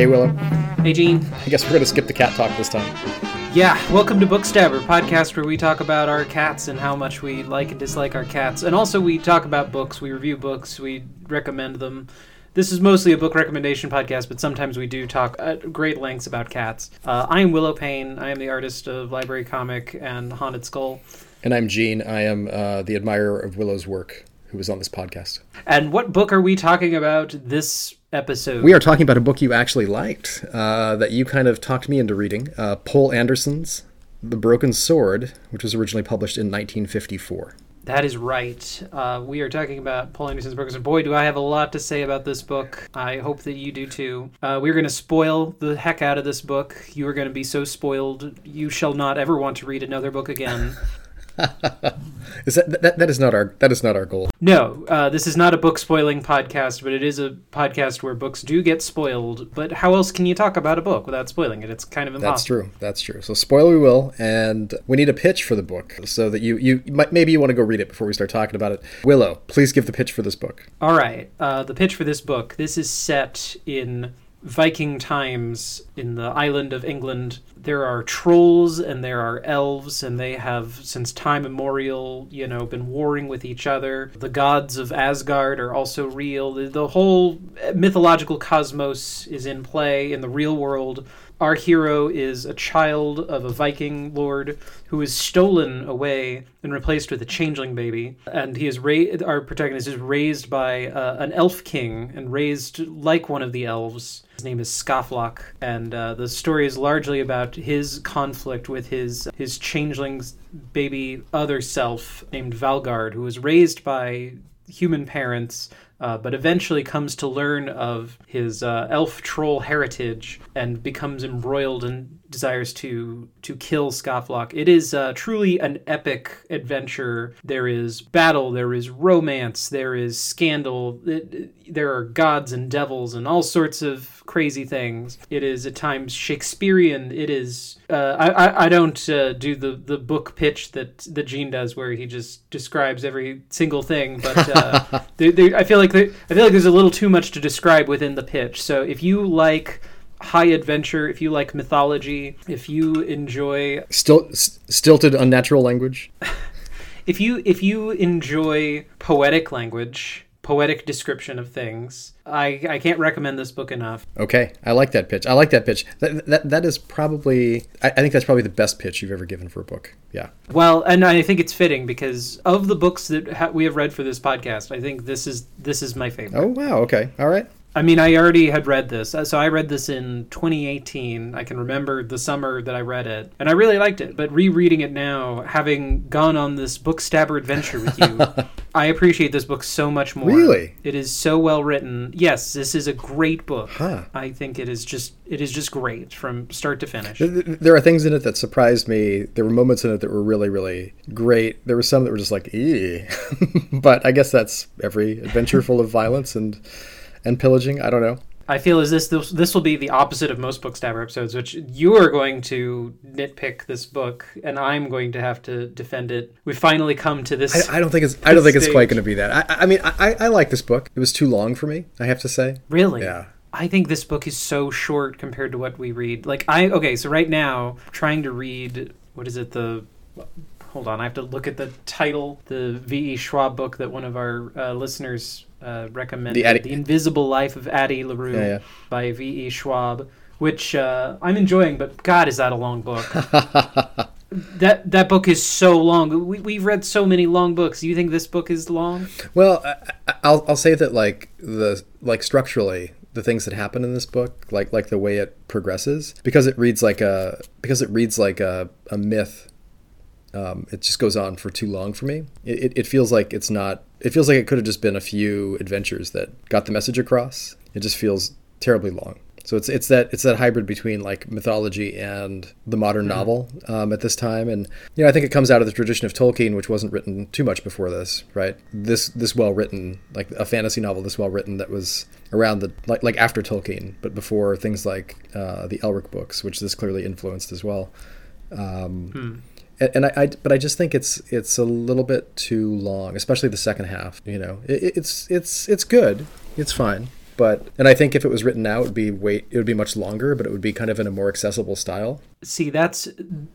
Hey, Willow. Hey, Gene. I guess we're going to skip the cat talk this time. Yeah, welcome to Bookstabber, podcast where we talk about our cats and how much we like and dislike our cats. And also, we talk about books, we review books, we recommend them. This is mostly a book recommendation podcast, but sometimes we do talk at great lengths about cats. Uh, I am Willow Payne. I am the artist of Library Comic and Haunted Skull. And I'm Gene. I am uh, the admirer of Willow's work who was on this podcast. And what book are we talking about this episode? We are talking about a book you actually liked uh, that you kind of talked me into reading uh, Poul Anderson's The Broken Sword, which was originally published in 1954. That is right. Uh, we are talking about Paul Anderson's Broken Sword. Boy, do I have a lot to say about this book. I hope that you do too. Uh, we're going to spoil the heck out of this book. You are going to be so spoiled, you shall not ever want to read another book again. is that, that that is not our that is not our goal? No, uh, this is not a book spoiling podcast, but it is a podcast where books do get spoiled. But how else can you talk about a book without spoiling it? It's kind of impossible. That's true. That's true. So spoil we will, and we need a pitch for the book so that you you might, maybe you want to go read it before we start talking about it. Willow, please give the pitch for this book. All right, uh, the pitch for this book. This is set in Viking times in the island of England. There are trolls and there are elves, and they have, since time immemorial, you know, been warring with each other. The gods of Asgard are also real. The, the whole mythological cosmos is in play in the real world. Our hero is a child of a Viking lord who is stolen away and replaced with a changeling baby. And he is ra- our protagonist is raised by uh, an elf king and raised like one of the elves. His name is Skaflock, and uh, the story is largely about his conflict with his his changeling baby other self named Valgard, who was raised by human parents uh, but eventually comes to learn of his uh, elf troll heritage and becomes embroiled and desires to to kill Skaflock. It is uh, truly an epic adventure. There is battle, there is romance, there is scandal. It, there are gods and devils and all sorts of crazy things. It is at times Shakespearean. It is. Uh, I, I don't uh, do the, the book pitch that that Gene does, where he just describes every single thing. But uh, they, they, I feel like I feel like there's a little too much to describe within the pitch. So if you like high adventure, if you like mythology, if you enjoy Still, stilted, unnatural language, if you if you enjoy poetic language, poetic description of things, I I can't recommend this book enough. Okay, I like that pitch. I like that pitch. That that, that is probably I, I think that's probably the best pitch you've ever given for a book. Yeah. Well, and I think it's fitting because of the books that ha- we have read for this podcast, I think this is this is my favorite. Oh wow. Okay. All right. I mean, I already had read this. So I read this in 2018. I can remember the summer that I read it, and I really liked it. But rereading it now, having gone on this book stabber adventure with you, I appreciate this book so much more. Really? It is so well written. Yes, this is a great book. Huh. I think it is just it is just great from start to finish. There are things in it that surprised me. There were moments in it that were really, really great. There were some that were just like, ee. but I guess that's every adventure full of violence and and pillaging. I don't know. I feel as this this, this will be the opposite of most Bookstabber episodes, which you are going to nitpick this book, and I'm going to have to defend it. We finally come to this. I, I don't think it's. I don't think it's quite going to be that. I, I mean, I, I like this book. It was too long for me. I have to say. Really? Yeah. I think this book is so short compared to what we read. Like I okay, so right now trying to read what is it the hold on, I have to look at the title, the V.E. Schwab book that one of our uh, listeners uh, recommended, The The Invisible Life of Addie LaRue Yeah, yeah. by V.E. Schwab, which uh, I'm enjoying, but God, is that a long book. that that book is so long. We, we've read so many long books. Do you think this book is long? Well, I- I- I'll I'll say that like the like structurally the things that happen in this book, like like the way it progresses, because it reads like a because it reads like a, a myth. Um, it just goes on for too long for me. It, it, it feels like it's not. It feels like it could have just been a few adventures that got the message across. It just feels terribly long. So it's it's that it's that hybrid between like mythology and the modern novel um, at this time, and you know I think it comes out of the tradition of Tolkien, which wasn't written too much before this, right? This this well written, like a fantasy novel, this well written that was around the like like after Tolkien, but before things like uh, the Elric books, which this clearly influenced as well. Um, and, and I, I, but I just think it's it's a little bit too long, especially the second half. You know, it, it's it's it's good, it's fine, but and I think if it was written now, it would be way it would be much longer, but it would be kind of in a more accessible style. See, that's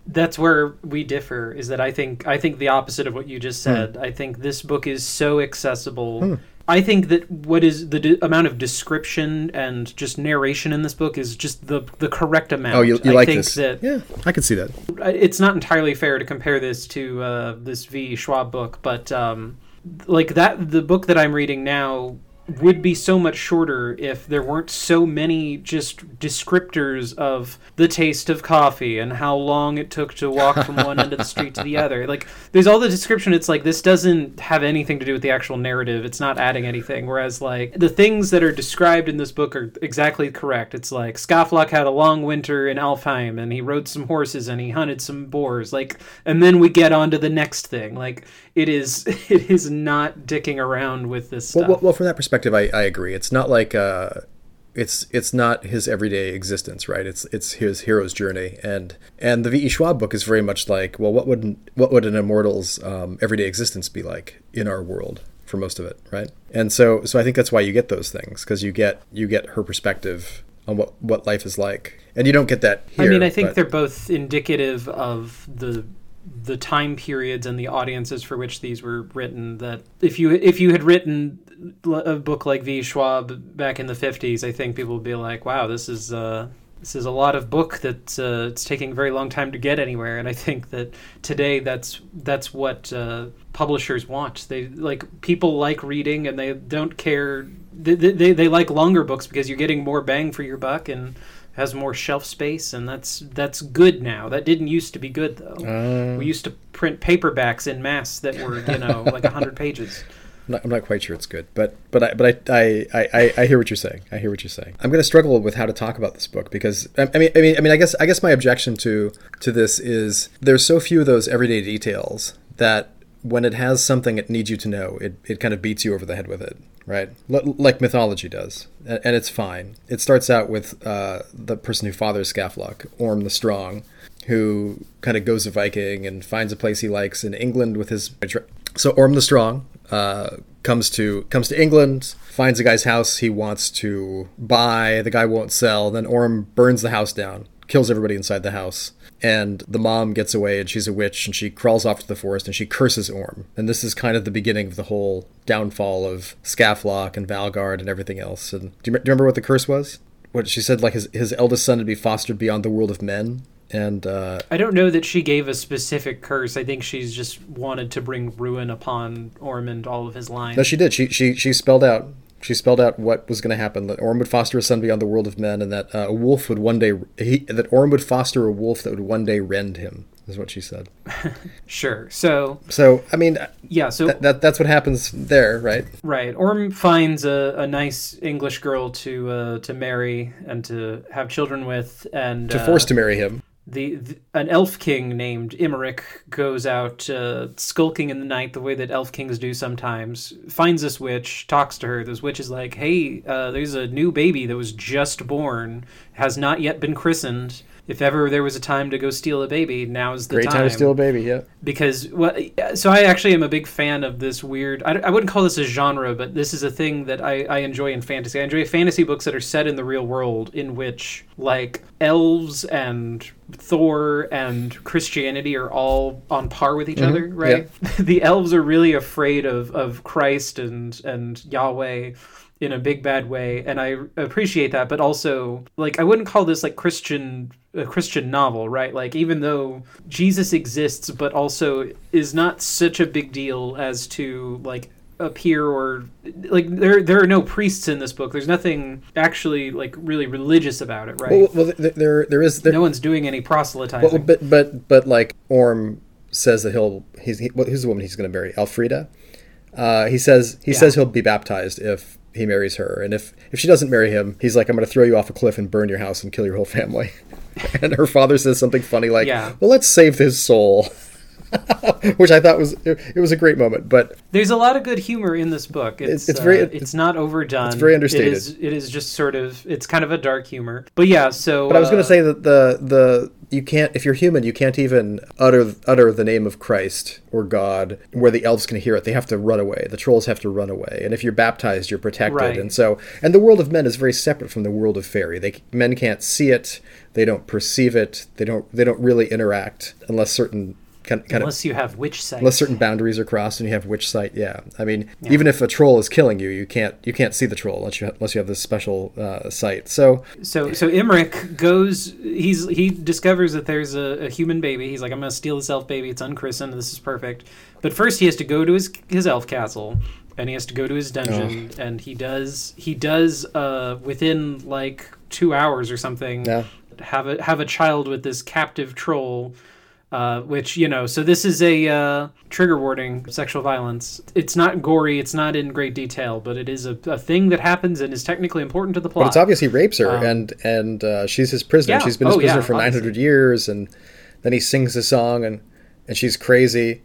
that's where we differ. Is that I think I think the opposite of what you just said. Hmm. I think this book is so accessible. Hmm. I think that what is the d- amount of description and just narration in this book is just the the correct amount. Oh, you, you I like think this? that yeah, I can see that. it's not entirely fair to compare this to uh, this V. Schwab book, but um, like that, the book that I'm reading now would be so much shorter if there weren't so many just descriptors of the taste of coffee and how long it took to walk from one end of the street to the other. Like, there's all the description. It's like this doesn't have anything to do with the actual narrative. It's not adding anything. Whereas, like, the things that are described in this book are exactly correct. It's like Skaflock had a long winter in Alfheim and he rode some horses and he hunted some boars. Like, and then we get on to the next thing. Like, it is, it is not dicking around with this stuff. Well, well, well, from that perspective, I, I agree. It's not like uh, it's it's not his everyday existence, right? It's it's his hero's journey, and and the V. E. Schwab book is very much like, well, what would what would an immortal's um, everyday existence be like in our world for most of it, right? And so so I think that's why you get those things because you get you get her perspective on what what life is like, and you don't get that here. I mean, I think but- they're both indicative of the the time periods and the audiences for which these were written. That if you if you had written a book like V. Schwab back in the fifties, I think people would be like, "Wow, this is." Uh, this is a lot of book that uh, it's taking a very long time to get anywhere, and I think that today that's that's what uh, publishers want. They like people like reading, and they don't care. They, they they like longer books because you're getting more bang for your buck and has more shelf space, and that's that's good now. That didn't used to be good though. Uh, we used to print paperbacks in mass that were you know like hundred pages. I'm not, I'm not quite sure it's good, but but I but I, I, I, I hear what you're saying. I hear what you're saying. I'm going to struggle with how to talk about this book because I, I mean I mean I mean I guess I guess my objection to to this is there's so few of those everyday details that when it has something it needs you to know, it, it kind of beats you over the head with it, right? L- like mythology does, and, and it's fine. It starts out with uh, the person who fathers Skaflock, Orm the Strong, who kind of goes a Viking and finds a place he likes in England with his. So Orm the Strong uh, comes to comes to England, finds a guy's house he wants to buy. The guy won't sell. Then Orm burns the house down, kills everybody inside the house. And the mom gets away, and she's a witch, and she crawls off to the forest, and she curses Orm. And this is kind of the beginning of the whole downfall of Skaflock and Valgard and everything else. And do you, do you remember what the curse was? What she said, like his his eldest son to be fostered beyond the world of men, and uh, I don't know that she gave a specific curse. I think she's just wanted to bring ruin upon Orm and all of his line. No, she did. She she she spelled out. She spelled out what was going to happen. That Orm would foster a son beyond the world of men, and that uh, a wolf would one day. He, that Orm would foster a wolf that would one day rend him. Is what she said. Sure. So So I mean, yeah. So that, that that's what happens there, right? Right. Orm finds a, a nice English girl to uh, to marry and to have children with, and To uh, force to marry him. The, the an elf king named Imric goes out uh, skulking in the night the way that elf kings do sometimes. Finds this witch, talks to her. This witch is like, "Hey, uh, there's a new baby that was just born, has not yet been christened." If ever there was a time to go steal a baby, now's the Great time to steal a baby. Yeah. because what so i actually am a big fan of this weird I, I wouldn't call this a genre but this is a thing that I, I enjoy in fantasy i enjoy fantasy books that are set in the real world in which like elves and thor and christianity are all on par with each mm-hmm. other right? The elves are really afraid of, of christ and and yahweh in a big bad way and i appreciate that but also like i wouldn't call this like christian a christian novel right? Like even though jesus exists but also is not such a big deal as to like appear or like there there are no priests in this book there's nothing actually like really religious about it right Well, well, th- there there is there. no one's doing any proselytizing well, but but but like Orm says that he'll he's he, well, who's the woman he's going to marry? Elfrida. Uh, he says he Yeah. says he'll be baptized if he marries her, and if if she doesn't marry him, he's like, I'm going to throw you off a cliff and burn your house and kill your whole family. and her father says something funny like, Yeah. "Well, let's save his soul," which I thought was it, was a great moment. But There's a lot of good humor in this book. It's, it's very- uh, it's not overdone. it's very understated. It is, it is just sort of it's kind of a dark humor. But yeah, so but I was going uh, to say that the the you can't if you're human you can't even utter utter the name of christ or god where the elves can hear it they have to run away the trolls have to run away and if you're baptized you're protected Right. and so and the world of men is very separate from the world of fairy they men can't see it they don't perceive it they don't they don't really interact unless certain kind, kind of Unless you have witch sight. unless certain boundaries are crossed and you have witch sight yeah i mean even if a troll is killing you you can't you can't see the troll unless you unless you have this special uh, sight so So so Imric goes. He's he discovers that there's a, a human baby. He's like, I'm gonna steal this elf baby. It's unchristened. This is perfect. But first, he has to go to his his elf castle, and he has to go to his dungeon. And he does he does uh within like two hours or something yeah have a have a child with this captive troll. Uh, which you know, so this is a uh, trigger warning: sexual violence. It's not gory. It's not in great detail, but it is a, a thing that happens and is technically important to the plot. But it's obvious he rapes her, Um, and and uh, she's his prisoner. Yeah. She's been his Oh, prisoner yeah, for nine obviously. hundred years, and then he sings a song, and and she's crazy,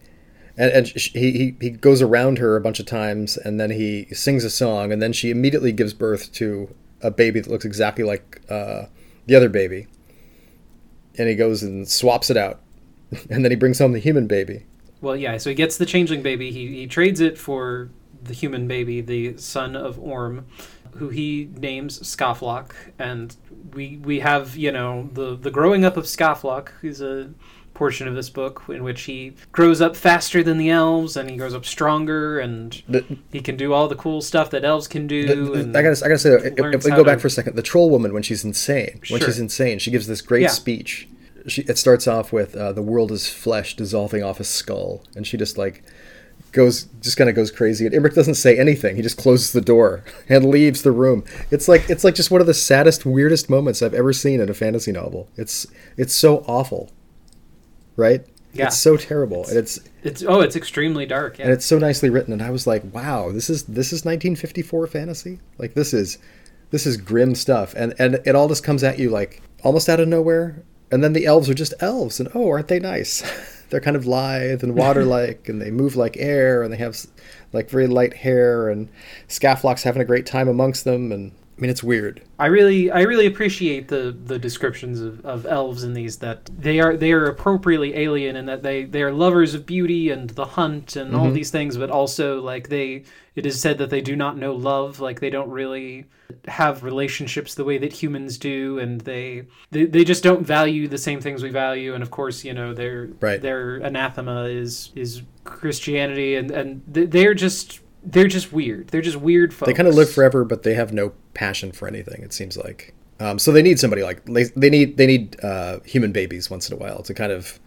and and sh he, he he goes around her a bunch of times, and then he sings a song, and then she immediately gives birth to a baby that looks exactly like uh, the other baby, and he goes and swaps it out, and then he brings home the human baby. Well, yeah. So he gets the changeling baby. He he trades it for the human baby, the son of Orm, who he names Scofflock, and we we have you know the the growing up of Scofflock, who's a portion of this book in which he grows up faster than the elves and he grows up stronger and The, he can do all the cool stuff that elves can do The- I gotta, I gotta say, if, if we go back to- for a second, the troll woman when she's insane, when Sure. she's insane, she gives this great Yeah. speech. She, it starts off with uh, the world is flesh dissolving off a skull, and she just like goes, just kind of goes crazy. And Imric doesn't say anything; he just closes the door and leaves the room. It's like it's like just one of the saddest, weirdest moments I've ever seen in a fantasy novel. It's it's so awful, right? Yeah. It's so terrible, and it's it's oh it's extremely dark yeah and it's so nicely written and i was like wow this is this is 1954 fantasy like this is this is grim stuff and and it all just comes at you like almost out of nowhere and then the elves are just elves and oh aren't they nice they're kind of lithe and water like and they move like air and they have like very light hair and Skaflock's having a great time amongst them and i mean it's weird I really, I really appreciate the the descriptions of, of elves in these. That they are they are appropriately alien and that they they are lovers of beauty and the hunt and all mm-hmm. these things, but also like they. It is said that they do not know love. Like they don't really have relationships the way that humans do, and they they, they just don't value the same things we value. And of course, you know their Right. their anathema is is Christianity, and and they- they're just. They're just weird. They're just weird folks. they kind of live forever but they have no passion for anything it seems like um, so they need somebody like they, they need they need uh, human babies once in a while to kind of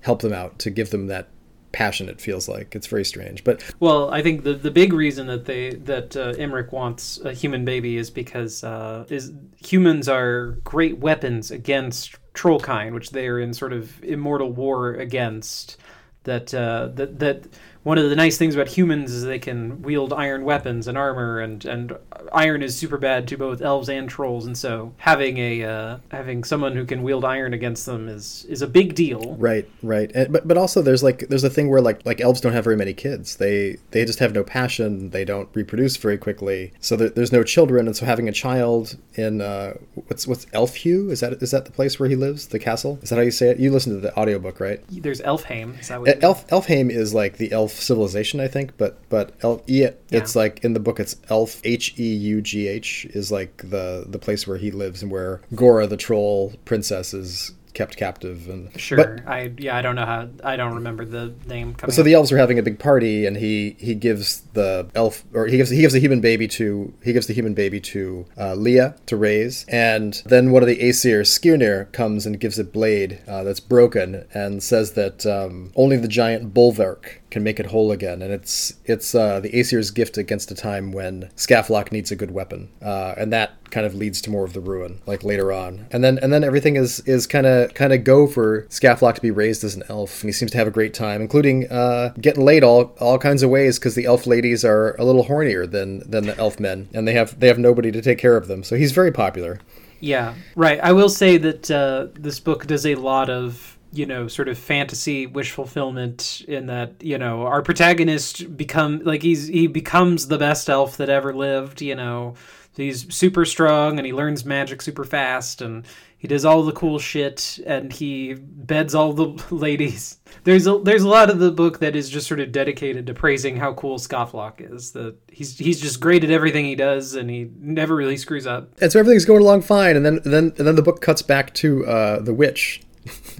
help them out to give them that passion it feels like it's very strange but Well, I think the the big reason that they that uh, Emmerich wants a human baby is because uh, is humans are great weapons against trollkind, which they are in sort of immortal war against. That uh, that that one of the nice things about humans is they can wield iron weapons and armor, and and iron is super bad to both elves and trolls, and so having a uh, having someone who can wield iron against them is is a big deal. right right. And, but but also there's like there's a thing where like like elves don't have very many kids. They they just have no passion. They don't reproduce very quickly. So there, there's no children. And so having a child in uh what's what's elfhue is that is that the place where he lives? The castle? Is that how you say it? You listen to the audiobook right? There's Elfheim. Is that what Elf Elfheim is like the elf civilization, I think, but but El, yeah, it's Yeah. like in the book it's Elf H E U G H is like the the place where he lives and where Gora the troll princess is kept captive and Sure. But, I yeah, I don't know how I don't remember the name coming. so the elves are having a big party and he he gives the elf or he gives he gives the human baby to he gives the human baby to uh, Leah to raise and then one of the Aesir Skirnir comes and gives a blade uh, that's broken and says that um, only the giant Bolverk can make it whole again. And it's it's uh, the Aesir's gift against a time when Skaflock needs a good weapon. Uh, and that kind of leads to more of the ruin like later on. And then and then everything is is kind of kind of go for Skaflock to be raised as an elf. And he seems to have a great time including uh, getting laid all all kinds of ways because the elf ladies are a little hornier than than the elf men. And they have they have nobody to take care of them. So he's very popular. Yeah, right. I will say that uh, this book does a lot of you know sort of fantasy wish fulfillment in that you know our protagonist become like he's he becomes the best elf that ever lived. You know, he's super strong and he learns magic super fast and he does all the cool shit and he beds all the ladies. There's a there's a lot of the book that is just sort of dedicated to praising how cool Scofflock is. That he's he's just great at everything he does and he never really screws up. And so everything's going along fine, and then then and then the book cuts back to uh, the witch.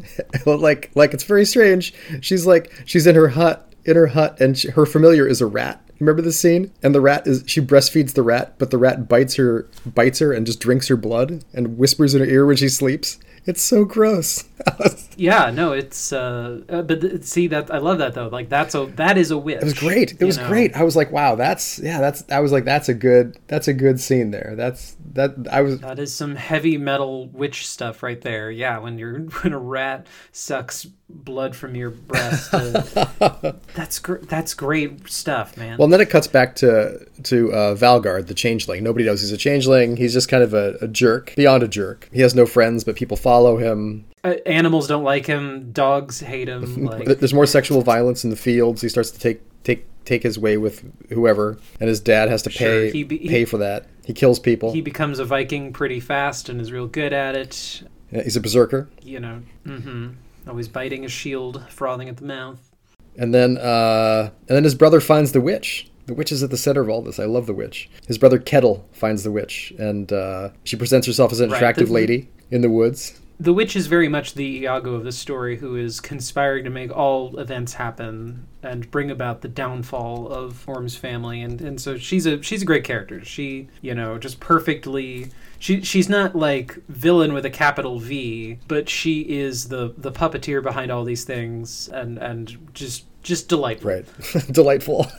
like like it's very strange. She's like she's in her hut in her hut, and she, her familiar is a rat. Remember this scene? And the rat is she breastfeeds the rat, but the rat bites her bites her and just drinks her blood and whispers in her ear when she sleeps. It's so gross. yeah, no, it's uh, uh but th- see that I love that though. Like that's a that is a witch. It was great. It was know? great. I was like, wow, that's yeah, that's I was like, that's a good that's a good scene there. That's that I was That is some heavy metal witch stuff right there. Yeah, when you're when a rat sucks blood from your breast. Uh, that's great. That's great stuff, man. Well, and then it cuts back to to uh, Valgard, the changeling. Nobody knows he's a changeling. He's just kind of a, a jerk, beyond a jerk. He has no friends, but people follow him. Uh, animals don't like him. Dogs hate him. Like... There's more sexual violence in the fields. He starts to take take take his way with whoever, and his dad has to pay sure. be, pay for that. He kills people. He becomes a Viking pretty fast and is real good at it. Yeah, he's a berserker. You know. Mm-hmm. Always biting his shield, frothing at the mouth. And then, uh, and then his brother finds the witch. The witch is at the center of all this. I love the witch. His brother Ketil finds the witch, and uh, she presents herself as an right. attractive the, lady in the woods. The witch is very much the Iago of this story, who is conspiring to make all events happen and bring about the downfall of Orm's family. And, and so she's a she's a great character. She, you know, just perfectly she she's not like villain with a capital V, but she is the the puppeteer behind all these things, and and just just delightful. Right, delightful.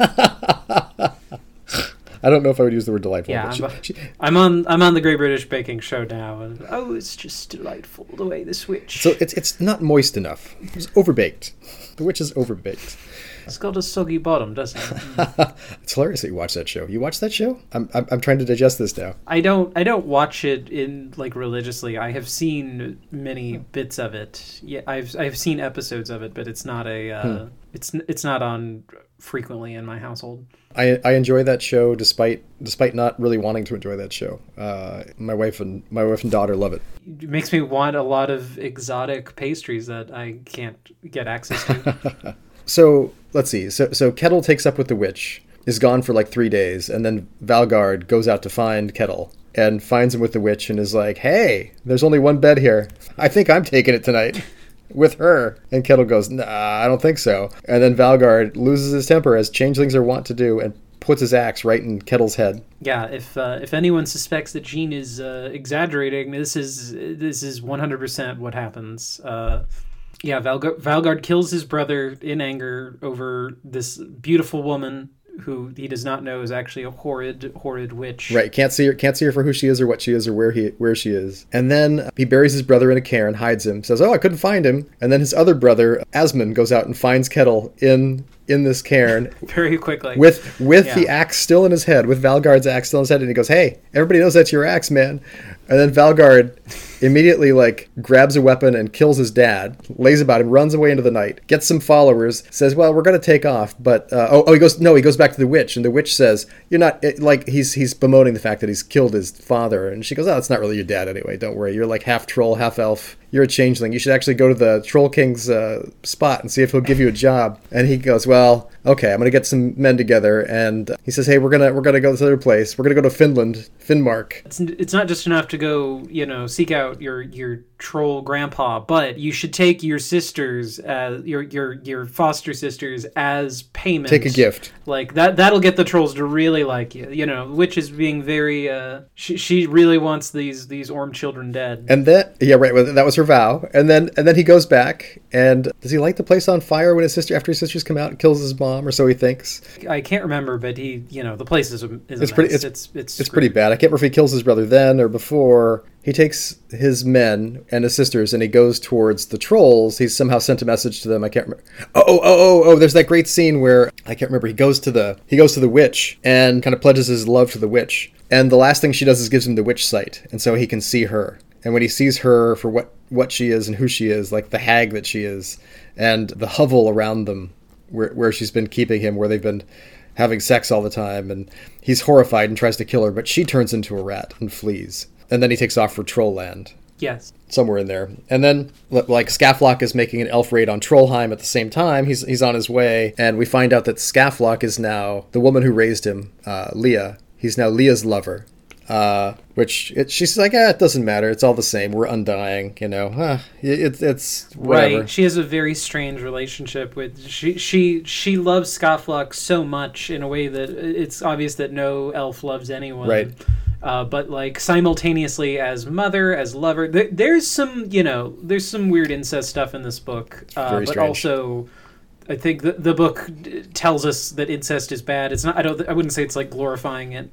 I don't know if I would use the word delightful. Yeah, I'm, she, I'm, on I'm on the Great British Baking Show now, and oh, it's just delightful the way this witch. So it's it's not moist enough. It's overbaked. The witch is overbaked. It's got a soggy bottom, doesn't it? it's hilarious that you watch that show. You watch that show? I'm, I'm, I'm trying to digest this now. I don't I don't watch it in like religiously. I have seen many bits of it. Yeah, I've I've seen episodes of it, but it's not a uh, hmm. it's it's not on frequently in my household. I, I enjoy that show despite despite not really wanting to enjoy that show. Uh, my wife and my wife and daughter love it. It makes me want a lot of exotic pastries that I can't get access to. so let's see. So so Ketil takes up with the witch, is gone for like three days, and then Valgard goes out to find Ketil and finds him with the witch and is like, "Hey, there's only one bed here. I think I'm taking it tonight." with her. And Ketil goes, Nah, I don't think so. And then Valgard loses his temper, as changelings are wont to do, and puts his axe right in Ketil's head. Yeah, if uh, if anyone suspects that Gene is uh, exaggerating, this is this is 100% what happens. Uh, yeah, Valgard, Valgard kills his brother in anger over this beautiful woman who he does not know is actually a horrid, horrid witch. Right, can't see her, can't see her for who she is or what she is or where he where she is. And then uh, he buries his brother in a cairn, hides him, says, "Oh, I couldn't find him." And then his other brother, Asmund, goes out and finds Ketil in in this cairn very quickly with with yeah. the axe still in his head, with Valgard's axe still in his head, and he goes, "Hey, everybody knows that's your axe, man." And then Valgard immediately like grabs a weapon and kills his dad, lays about him, runs away into the night, gets some followers, says, "Well, we're going to take off." But uh, oh, oh, he goes no, he goes back to the witch, and the witch says, "You're not it, like he's he's bemoaning the fact that he's killed his father." And she goes, "Oh, it's not really your dad anyway. Don't worry. You're like half troll, half elf. You're a changeling. You should actually go to the Troll King's uh, spot and see if he'll give you a job." And he goes, "Well, okay, I'm going to get some men together." And he says, "Hey, we're gonna we're gonna go to this other place. We're gonna go to Finland, Finnmark." It's it's not just enough to go, you know, seek out your your troll grandpa, but you should take your sisters, uh, your your your foster sisters, as payment. Take a gift. Like that. That'll get the trolls to really like you. You know, which is being very. Uh, she she really wants these these Orm children dead. And then yeah, right. Well, that was her vow. And then and then he goes back and does he light the place on fire when his sister after his sisters come out and kills his mom or so he thinks. I can't remember, but he you know the place is a, is it's pretty it's it's, it's, it's pretty bad. I can't remember if he kills his brother then or before he takes his men and his sisters and he goes towards the trolls. He's somehow sent a message to them. I can't remember. Oh, oh, oh, oh, oh, there's that great scene where I can't remember. He goes to the he goes to the witch and kind of pledges his love to the witch. And the last thing she does is gives him the witch sight, and so he can see her. And when he sees her for what what she is and who she is, like the hag that she is, and the hovel around them, where where she's been keeping him, where they've been having sex all the time, and he's horrified and tries to kill her, but she turns into a rat and flees. And then he takes off for Trollland Yes. somewhere in there. And then like Skaflock is making an elf raid on Trollheim at the same time. He's he's on his way, and we find out that Skaflock is now the woman who raised him, uh, Leah. He's now Leah's lover. Uh, which it, she's like, ah, it doesn't matter. It's all the same. We're undying, you know. Huh, it, it's whatever. Right. She has a very strange relationship with she she she loves Skaflock so much in a way that it's obvious that no elf loves anyone. Right. Uh, but like simultaneously as mother as lover there, there's some you know there's some weird incest stuff in this book uh, but strange. also i think the, the book d- tells us that incest is bad it's not i don't i wouldn't say it's like glorifying it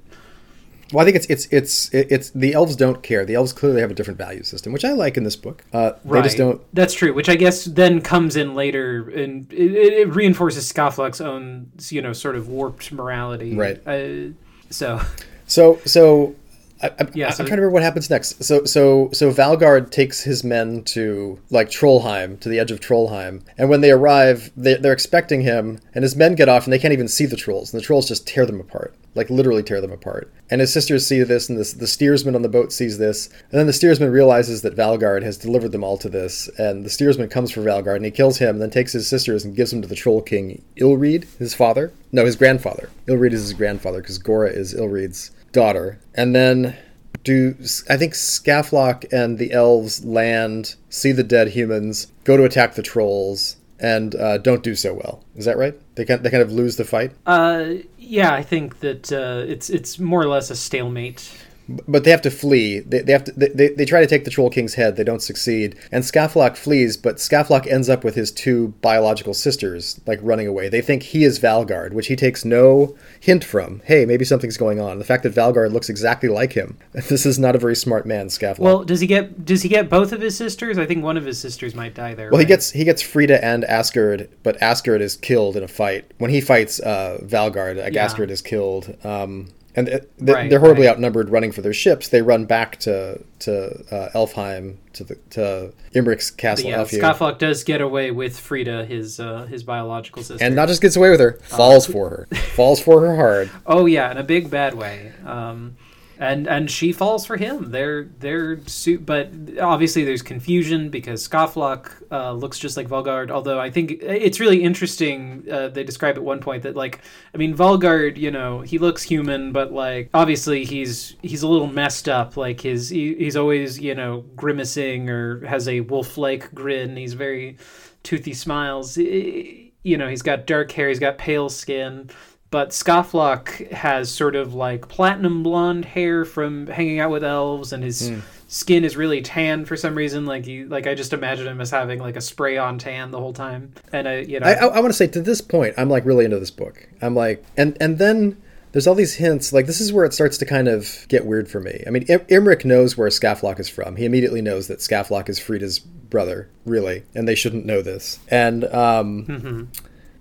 Well, I think it's it's it's it's the elves don't care. The elves clearly have a different value system, which I like in this book. Uh, They just don't. That's true, which I guess then comes in later, and it, it reinforces Skaflock's own, you know, sort of warped morality. Right. Uh, so, So so. I, I, Yeah, I'm trying to remember what happens next. So so so Valgard takes his men to like Trollheim, to the edge of Trollheim, and when they arrive, they, they're expecting him, and his men get off, and they can't even see the trolls, and the trolls just tear them apart, like literally tear them apart. And his sisters see this, and this, the steersman on the boat sees this, and then the steersman realizes that Valgard has delivered them all to this, and the steersman comes for Valgard, and he kills him, and then takes his sisters and gives them to the troll king Illrede, his father. No, his grandfather. Illrede is his grandfather because Gora is Illrede's daughter. And then do I think Skaflock and the elves land, see the dead humans, go to attack the trolls, and uh, don't do so well. Is that right? They kind they kind of lose the fight, uh, yeah, I think that uh, it's it's more or less a stalemate. But they have to flee. They, they have to. They, they, try to take the troll king's head. They don't succeed, and Skaflock flees. But Skaflock ends up with his two biological sisters, like running away. They think he is Valgard, which he takes no hint from. Hey, maybe something's going on. The fact that Valgard looks exactly like him. This is not a very smart man, Skaflock. Well, does he get does he get both of his sisters? I think one of his sisters might die there. Well, he gets he gets Frida and Asgerd, but Asgerd is killed in a fight when he fights uh, Valgard. Like Yeah. Asgerd is killed, um, and th- Right, they're horribly right. outnumbered, running for their ships. They run back to to uh, Elfheim to the to Imric's But castle. yeah, Elfheim. Skaflock does get away with Frida, his uh, his biological sister. and not just gets away with her, falls for her, falls for her hard. Oh yeah, in a big bad way. Um, and and she falls for him. They're they're su- but obviously there's confusion because Skaflock uh, looks just like Valgard. Although I think it's really interesting. Uh, they describe at one point that like I mean Valgard, you know, he looks human, but like obviously he's he's a little messed up. Like his he, he's always you know grimacing or has a wolf like grin. He's very toothy smiles. You know, he's got dark hair. He's got pale skin but Skaflock has sort of like platinum blonde hair from hanging out with elves, and his Hmm. skin is really tan for some reason. Like he, like I just imagine him as having like a spray on tan the whole time. And I, you know, I, I, I want to say to this point, I'm like really into this book. I'm like, and and then there's all these hints. Like this is where it starts to kind of get weird for me. I mean, Im- Imric knows where Skaflock is from. He immediately knows that Skaflock is Frida's brother, really, and they shouldn't know this. And um, Mhm.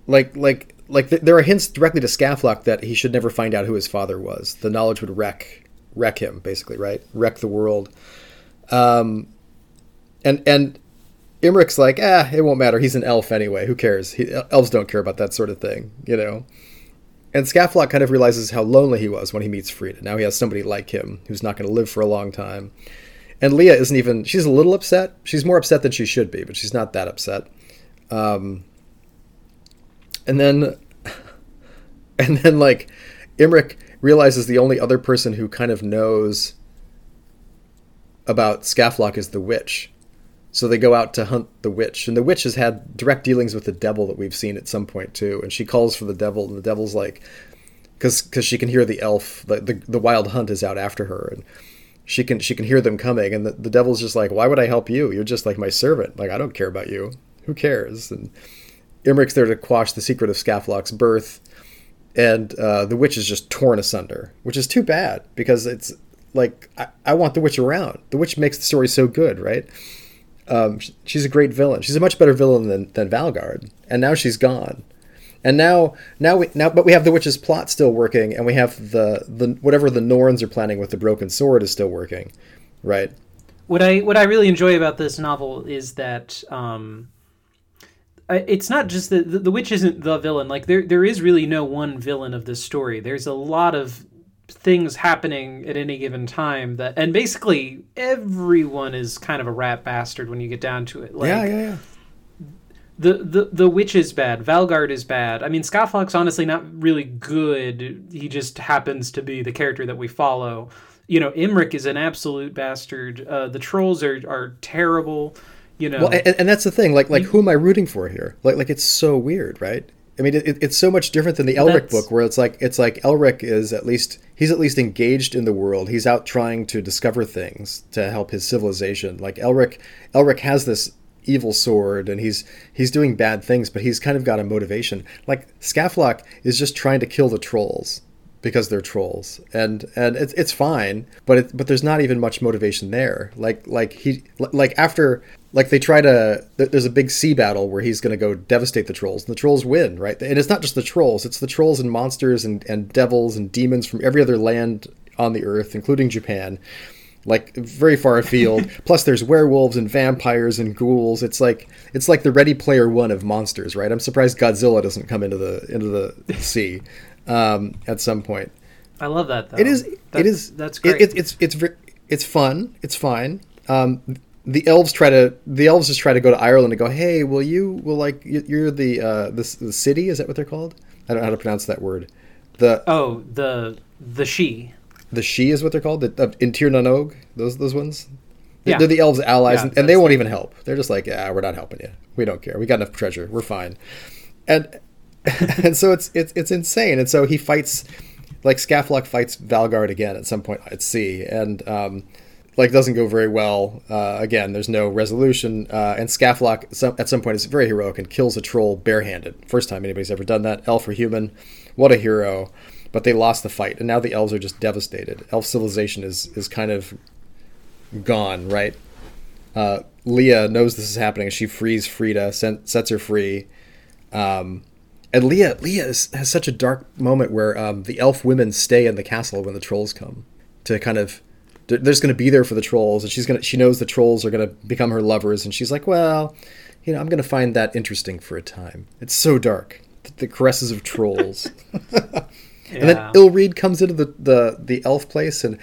like like like th- there are hints directly to Skaflock that he should never find out who his father was. The knowledge would wreck wreck him, basically, right? Wreck the world. Um, and and Imric's like, ah, it won't matter. He's an elf anyway. Who cares? He, elves don't care about that sort of thing, you know. And Skaflock kind of realizes how lonely he was when he meets Frida. Now he has somebody like him who's not going to live for a long time. And Leah isn't even. She's a little upset. She's more upset than she should be, but she's not that upset. Um, and then, and then like, Imric realizes the only other person who kind of knows about Skaflock is the witch. So they go out to hunt the witch, and the witch has had direct dealings with the devil that we've seen at some point too. And she calls for the devil, and the devil's like, because because she can hear the elf, the, the the wild hunt is out after her, and she can she can hear them coming, and the, the devil's just like, why would I help you? You're just like my servant. Like I don't care about you. Who cares? And Imric's there to quash the secret of Skaflock's birth, and uh, the witch is just torn asunder, which is too bad because it's like I, I want the witch around. The witch makes the story so good, right? Um, she's a great villain. She's a much better villain than, than Valgard, and now she's gone. And now, now we now, but we have the witch's plot still working, and we have the the whatever the Norns are planning with the broken sword is still working, right? what I what I really enjoy about this novel is that um, it's not just that the, the witch isn't the villain. Like there there is really no one villain of this story. There's a lot of things happening at any given time that and basically everyone is kind of a rat bastard when you get down to it. Like, yeah, yeah, yeah. The, the the witch is bad. Valgard is bad. I mean, Skaflock's honestly not really good. He just happens to be the character that we follow. You know, Imric is an absolute bastard. Uh, the trolls are are terrible. You know, Well, and, and that's the thing. Like, like who am I rooting for here? Like, like it's so weird, right? I mean, it, it's so much different than the Elric book, where it's like it's like Elric is at least he's at least engaged in the world. He's out trying to discover things to help his civilization. Like Elric, Elric has this evil sword, and he's he's doing bad things, but he's kind of got a motivation. Like Skaflock is just trying to kill the trolls because they're trolls, and and it's it's fine, but it, but there's not even much motivation there. Like like he like after like they try to there's a big sea battle where he's going to go devastate the trolls and the trolls win right? And it's not just the trolls it's the trolls and monsters and, and devils and demons from every other land on the earth including japan. Like very far afield. Plus there's werewolves and vampires and ghouls. It's like it's like the ready player one of monsters right? I'm surprised godzilla doesn't come into the into the sea um, at some point I love that though. it is. That- it is. That's it- great. It, it's it's it's fun. It's fine. Um, the elves try to. The elves just try to go to Ireland and go. Hey, will you? Will like you- you're the uh, the, the city? Is that what they're called? I don't know how to pronounce that word. The oh, the the she. the she is what they're called. The uh, in Tir na nOg, those those ones. They're- Yeah. They're the elves' allies, Yeah, and, and they won't even help. They're just like, yeah, we're not helping you. We don't care. We got enough treasure. We're fine. And and so it's it's it's insane. And so he fights, like Skaflock fights Valgard again at some point at sea, and um, like doesn't go very well. Uh, again, there's no resolution, uh, and Skaflock some, at some point is very heroic and kills a troll barehanded. First time anybody's ever done that. Elf or human, what a hero! But they lost the fight, and now the elves are just devastated. Elf civilization is is kind of gone, right? Uh, Leah knows this is happening. She frees Frida, sen- sets her free. Um, and Leah, Leah is, has such a dark moment where um, the elf women stay in the castle when the trolls come to kind of. They're just going to be there for the trolls, and she's gonna. She knows the trolls are going to become her lovers, and she's like, "Well, you know, I'm going to find that interesting for a time." It's so dark. The, caresses of trolls. And then Yeah. Illrede comes into the, the, the elf place and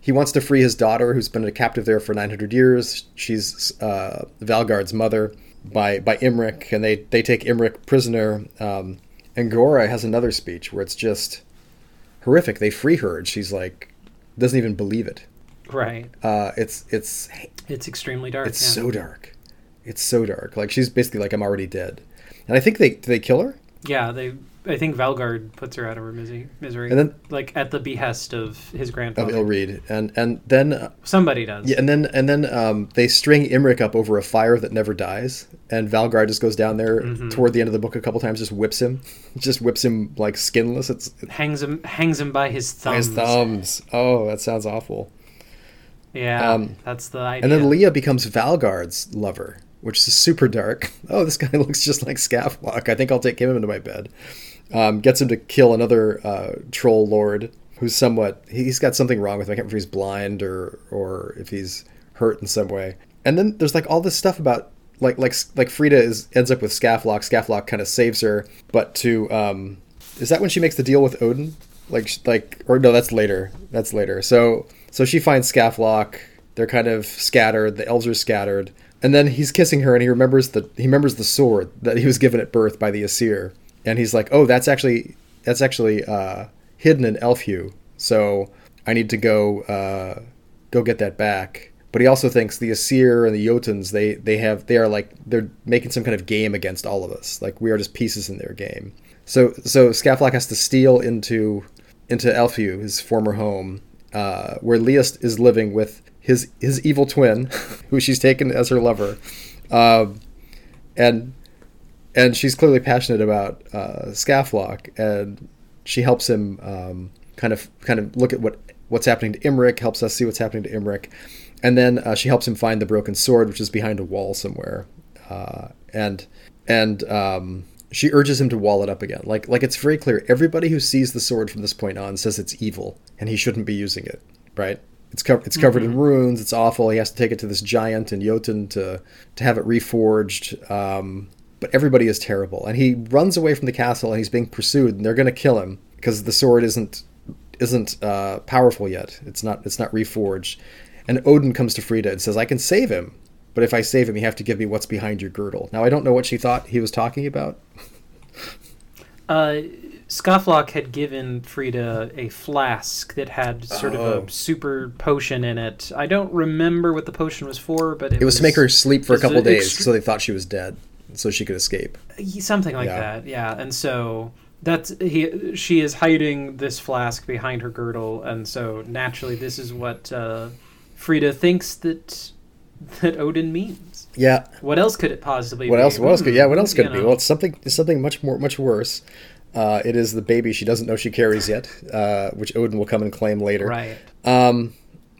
he wants to free his daughter, who's been a captive there for 900 years. She's uh, Valgard's mother by by Imric, and they, they take Imric prisoner. Um, and Gora has another speech where it's just horrific. They free her, and she's like, doesn't even believe it. Right. Uh, it's it's It's extremely dark. it's yeah. so dark. It's so dark. Like she's basically like, I'm already dead. And I think they they kill her. Yeah, they. I think Valgard puts her out of her misery, misery, And then- like at the behest of his Of grandfather. Illrede, and and then uh, Somebody does. Yeah, and then and then um, they string Imric up over a fire that never dies, and Valgard just goes down there Mm-hmm. toward the end of the book a couple times, just whips him, just whips him like skinless. It's, it's Hangs him, hangs him by his by thumbs. his thumbs. Oh, that sounds awful. Yeah, Um, that's the idea. And then Leah becomes Valgard's lover, which is super dark. Oh, this guy looks just like Skaflock. I think I'll take him into my bed. Um, gets him to kill another uh, troll lord who's somewhat. He's got something wrong with him. I can't remember if he's blind or or if he's hurt in some way. And then there's like all this stuff about like like like Frida is ends up with Skaflock. Skaflock kind of saves her, but to um, is that when she makes the deal with Odin? Like like or no, that's later. That's later. So so she finds Skaflock. They're kind of scattered. The elves are scattered. And then he's kissing her, and he remembers the he remembers the sword that he was given at birth by the Aesir, and he's like, "Oh, that's actually that's actually uh, hidden in Elfheugh, so I need to go uh, go get that back." But he also thinks the Aesir and the Jotuns they they have they are like they're making some kind of game against all of us, like we are just pieces in their game. So so Skaflock has to steal into into Elfheugh, his former home, uh, where Leist is living with his his evil twin, who she's taken as her lover, um, and and she's clearly passionate about uh, and she helps him um, kind of kind of look at what what's happening to Imric, helps us see what's happening to Imric, and then uh, she helps him find the broken sword, which is behind a wall somewhere, uh, and and um, she urges him to wall it up again. Like like it's very clear. Everybody who sees the sword from this point on says it's evil, and he shouldn't be using it. Right? It's covered. It's covered in runes. It's awful. He has to take it to this giant in Jotun to to have it reforged. Um, but everybody is terrible. And he runs away from the castle and he's being pursued and they're going to kill him because the sword isn't isn't uh, powerful yet. It's not it's not reforged. And Odin comes to Frida and says, "I can save him, but if I save him, you have to give me what's behind your girdle." Now I don't know what she thought he was talking about. Uh, Skaflock had given Frida a flask that had sort Oh. of a super potion in it. I don't remember what the potion was for, but it, It was to make her sleep for a couple days, extre- so they thought she was dead, so she could escape. something like Yeah. that. Yeah, and so that's he. She is hiding this flask behind her girdle, and so naturally, this is what uh, Frida thinks that that Odin means. Yeah. What else could it possibly? What be? else? What else could? Yeah. What else could You it be? Well, it's something. It's something much more, much worse. Uh, it is the baby she doesn't know she carries yet, uh, which Odin will come and claim later. right. Um,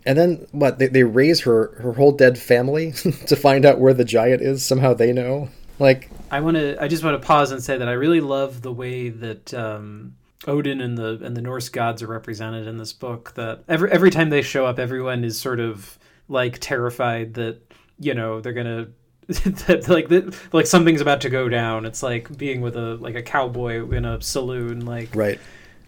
and then what? They, they raise her her whole dead family to find out where the giant is. Somehow they know. Like, I want to. I just want to pause and say that I really love the way that um, Odin and the and the Norse gods are represented in this book. That every every time they show up, everyone is sort of like terrified that you know they're gonna. that, like that, like something's about to go down. It's like being with a like a cowboy in a saloon. Like right.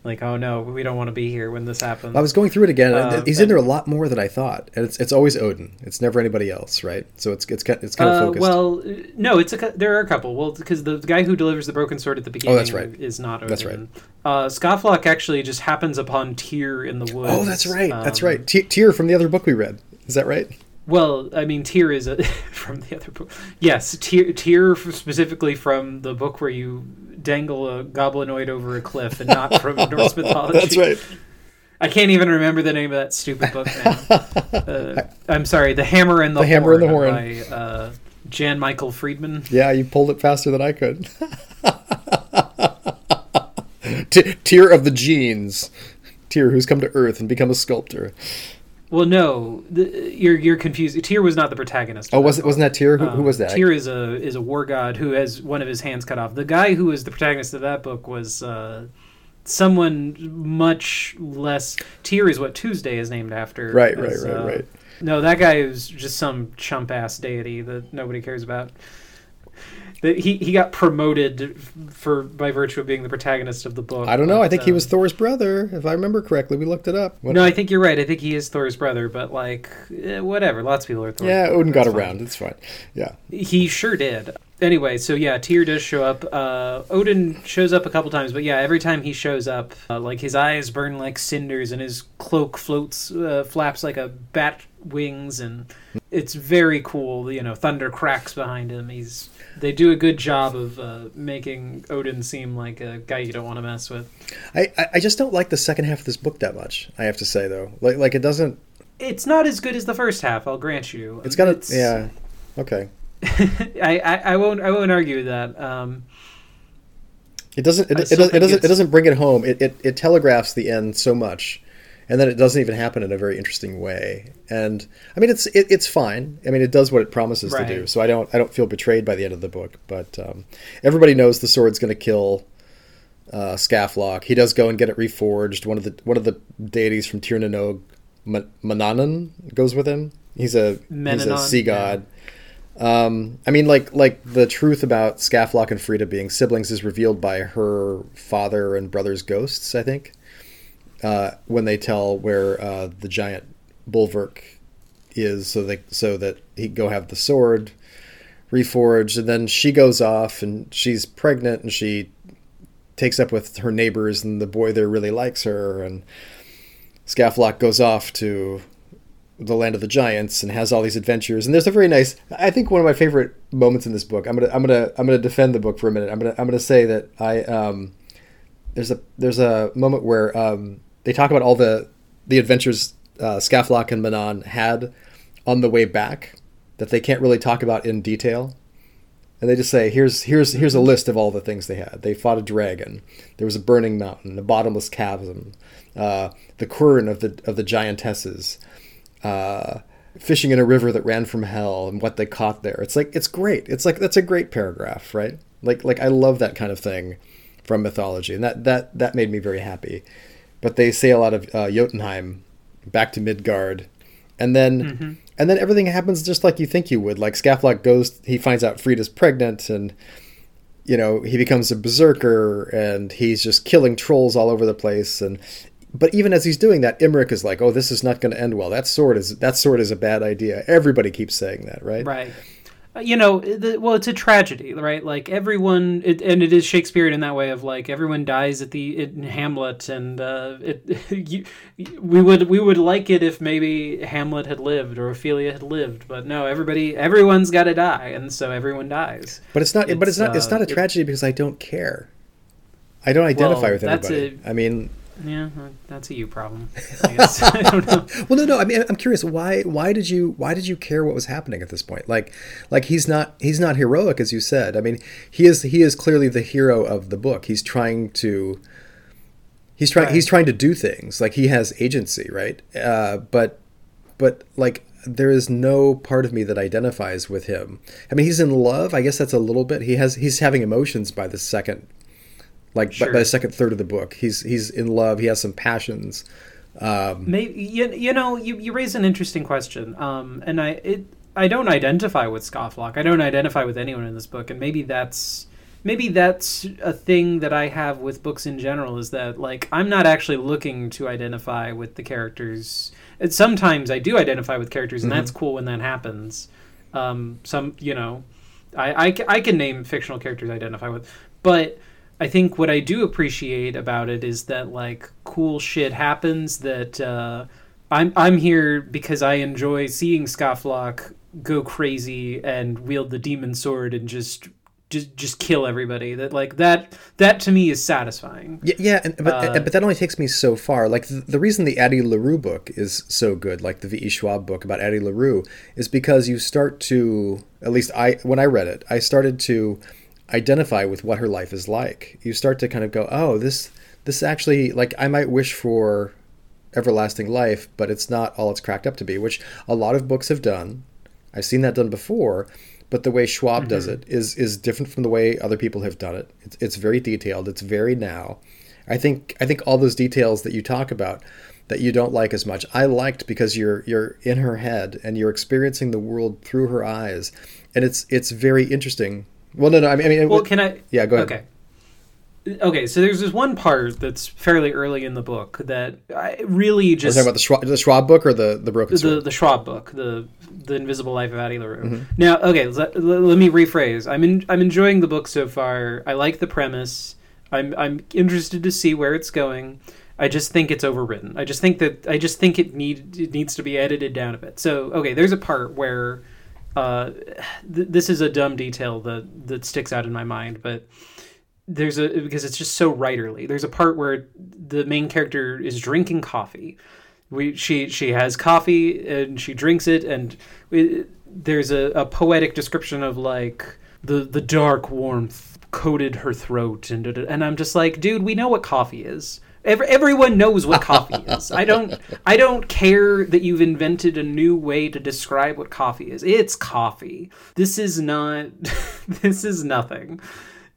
Like oh no, we don't want to be here when this happens. I was going through it again. Uh, he's in there a lot more than I thought, and it's it's always Odin. It's never anybody else, right? So it's it's kind it's kind of Uh, focused. well, uh, no, it's a there are a couple. Well, because the guy who delivers the broken sword at the beginning Oh, that's right. is not Odin. That's right. Uh, Skaflock actually just happens upon Tyr in the woods. oh, that's right. that's Um, right. T- Tyr from the other book we read. Is that right? Well, I mean, Tyr is a, from the other book. Yes, Tyr, Tyr specifically from the book where you dangle a goblinoid over a cliff, and not from Norse mythology. That's right. I can't even remember the name of that stupid book now. uh, I'm sorry, The Hammer and the, The Hammer and the Horn. by uh, Jan Michael Friedman. Yeah, you pulled it faster than I could. T- Tyr of the genes. Tyr, who's come to Earth and become a sculptor. Well, no, the, you're you're confused. Tyr was not the protagonist. Oh, was it? Wasn't that Tyr? Who, who Um, was that? Tyr is a is a war god who has one of his hands cut off. The guy who was the protagonist of that book was uh, someone much less. Tyr is what Tuesday is named after. Right, right, right, uh, right. No, that guy is just some chump ass deity that nobody cares about. He, he got promoted for by virtue of being the protagonist of the book. I don't know. I but, think he um, was Thor's brother, if I remember correctly. We looked it up. What- No, I think you're right. I think he is Thor's brother, but like, eh, whatever. Lots of people are Thor's yeah. Odin got fine. around. It's fine. Yeah. He sure did. Anyway, so yeah, Tyr does show up. Uh, Odin shows up a couple times, but yeah, every time he shows up, uh, like his eyes burn like cinders, and his cloak floats, uh, flaps like a bat wings, and it's very cool. You know, thunder cracks behind him. He's they do a good job of uh, making Odin seem like a guy you don't want to mess with. I, I- just don't like the second half of this book that much, I have to say, though. Like, like it doesn't. It's not as good as the first half, I'll grant you. It's got a. Yeah. Okay. I, I, I won't I won't argue that. Um, It doesn't. It, it, it doesn't. It doesn't bring it home. It, it it telegraphs the end so much, and then it doesn't even happen in a very interesting way. And I mean, it's it, it's fine. I mean, it does what it promises to do. So I don't I don't feel betrayed by the end of the book. But um, everybody knows the sword's going to kill uh, Skaflock. He does go and get it reforged. One of the one of the deities from Tir na nOg, Ma- goes with him. He's a he's a sea yeah. god. Um, I mean, like like the truth about Skaflock and Frida being siblings is revealed by her father and brother's ghosts. I think uh, when they tell where uh, the giant Bolverk is, so they so that he go have the sword reforged, and then she goes off and she's pregnant and she takes up with her neighbors, and the boy there really likes her, and Skaflock goes off to the land of the giants and has all these adventures. And there's a very nice i think one of my favorite moments in this book i'm gonna i'm gonna i'm gonna defend the book for a minute. I'm gonna i'm gonna say that i um there's a there's a moment where um they talk about all the the adventures uh, Skaflock and Manon had on the way back that they can't really talk about in detail and they just say here's here's here's a list of all the things they had they fought a dragon there was a burning mountain a bottomless chasm uh, the quern of the of the giantesses uh, fishing in a river that ran from hell and what they caught there. It's like it's great. It's like that's a great paragraph, right? Like like I love that kind of thing from mythology, and that that that made me very happy. But they sail out of uh, Jotunheim back to Midgard, and then and then everything happens just like you think you would. Like Skaflock goes, he finds out Frida's pregnant, and you know he becomes a berserker and he's just killing trolls all over the place. And but even as he's doing that Imric is like oh this is not going to end well. That sword is that sword is a bad idea. Everybody keeps saying that right? Right you know the, well it's a tragedy right? Like everyone it, and it is shakespearean in that way of like everyone dies at the in hamlet and uh, it you, we would we would like it if maybe hamlet had lived or ophelia had lived but no everybody everyone's got to die and so everyone dies. But it's not it's, but it's not uh, it's not a tragedy it, because i don't care. I don't identify well, with anybody. a, i mean yeah, that's a you problem. I guess. I don't know. well, no, no. I mean, I'm curious. Why? Why did you? Why did you care what was happening at this point? Like, like he's not. He's not heroic, as you said. I mean, he is. He is clearly the hero of the book. He's trying to. He's trying. Right. He's trying to do things. Like he has agency, right? Uh, but, but like there is no part of me that identifies with him. I mean, he's in love. I guess that's a little bit. He has. He's having emotions by the second like sure. by, by, the second third of the book. He's he's in love. He has some passions. Um, maybe you, you know you, you raise an interesting question. Um, and i it i don't identify with Skaflock i don't identify with anyone in this book. And maybe that's maybe that's a thing that i have with books in general is that like i'm not actually looking to identify with the characters. And sometimes i do identify with characters and mm-hmm. that's cool when that happens. Um, some you know I, I, I can name fictional characters i identify with. But I think what I do appreciate about it is that like cool shit happens that uh, I'm I'm here because I enjoy seeing Skaflock go crazy and wield the demon sword and just just just kill everybody. That like that that to me is satisfying. Yeah, yeah and, but, uh, but that only takes me so far. Like the, the, reason the addie larue book is so good like the v.e schwab book about addie larue is because you start to at least i when i read it i started to identify with what her life is like. You start to kind of go, oh, this this actually like I might wish for everlasting life, but it's not all it's cracked up to be, which a lot of books have done. I've seen that done before, but the way Schwab mm-hmm. does it is is different from the way other people have done it. It's, it's very detailed. It's very now. I think I think all those details that you talk about that you don't like as much, I liked because you're you're in her head and you're experiencing the world through her eyes, and it's it's very interesting well, no, no. I mean, I mean well, can I? Yeah, go ahead. Okay. Okay, so there's this one part that's fairly early in the book that I really just. talking about the Schwab, the Schwab book or the the broken the the Schwab book, the the Invisible Life of Addie LaRue. Mm-hmm. Now, okay, let, let me rephrase. I'm in, I'm enjoying the book so far. I like the premise. I'm I'm interested to see where it's going. I just think it's overwritten. I just think that I just think it need it needs to be edited down a bit. So okay, there's a part where uh, th- this is a dumb detail that that sticks out in my mind, but there's a because it's just so writerly. There's a part where the main character is drinking coffee. We she she has coffee and she drinks it, and it, there's a, a poetic description of like the the dark warmth coated her throat, and and I'm just like, dude, we know what coffee is. Every, everyone knows what coffee is. I don't. I don't care that you've invented a new way to describe what coffee is. It's coffee. This is not. this is nothing.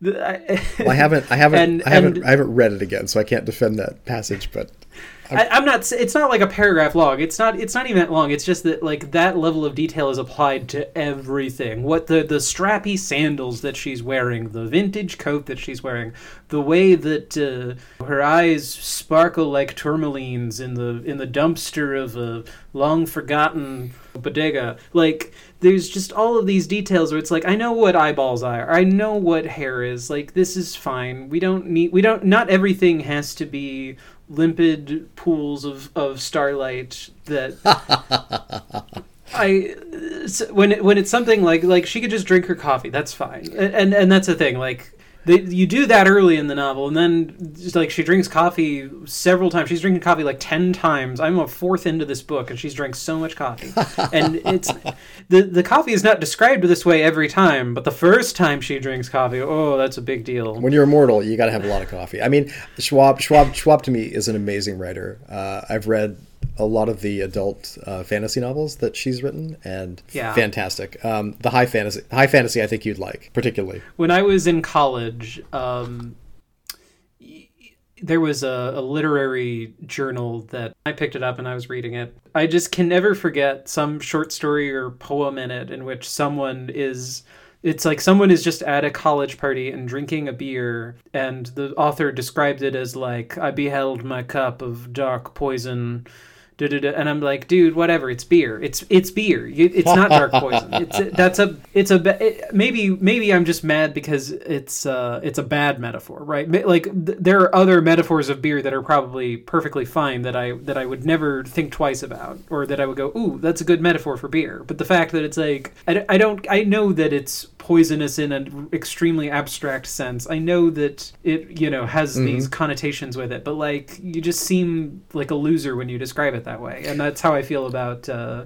well, I haven't. I haven't. And, I haven't. And, I haven't read it again, so I can't defend that passage. But I, am not. It's not like a paragraph long. It's not. It's not even that long. It's just that like that level of detail is applied to everything. What the the strappy sandals that she's wearing, the vintage coat that she's wearing, the way that uh, her eyes sparkle like tourmalines in the in the dumpster of a long forgotten bodega. Like there's just all of these details where it's like I know what eyeballs are. I know what hair is. Like this is fine. We don't need. We don't. Not everything has to be limpid pools of, of starlight that I when it, when it's something like like she could just drink her coffee that's fine. And and that's the thing like they, you do that early in the novel, and then just like she drinks coffee several times. She's drinking coffee like ten times. I'm a fourth into this book, and she's drank so much coffee. and it's the the coffee is not described this way every time, but the first time she drinks coffee, oh, that's a big deal. When you're immortal, you got to have a lot of coffee. I mean, Schwab Schwab Schwab to me is an amazing writer. Uh, I've read a lot of the adult uh, fantasy novels that she's written, and yeah. fantastic. Um, the high fantasy, high fantasy, I think you'd like particularly. When I was in college, um, there was a, a, literary journal that I picked it up and I was reading it. I just can never forget some short story or poem in it in which someone is it's like someone is just at a college party and drinking a beer, and the author described it as like, I beheld my cup of dark poison and I'm like, dude, whatever. It's beer. It's it's beer. It's not dark poison. It's that's a it's a it, maybe maybe I'm just mad because it's uh it's a bad metaphor, right? Like th- there are other metaphors of beer that are probably perfectly fine that I that I would never think twice about, or that I would go, ooh, that's a good metaphor for beer. But the fact that it's like I, I don't I know that it's poisonous in an extremely abstract sense. I know that it you know has mm-hmm. these connotations with it, but like you just seem like a loser when you describe it that way, and that's how I feel about uh,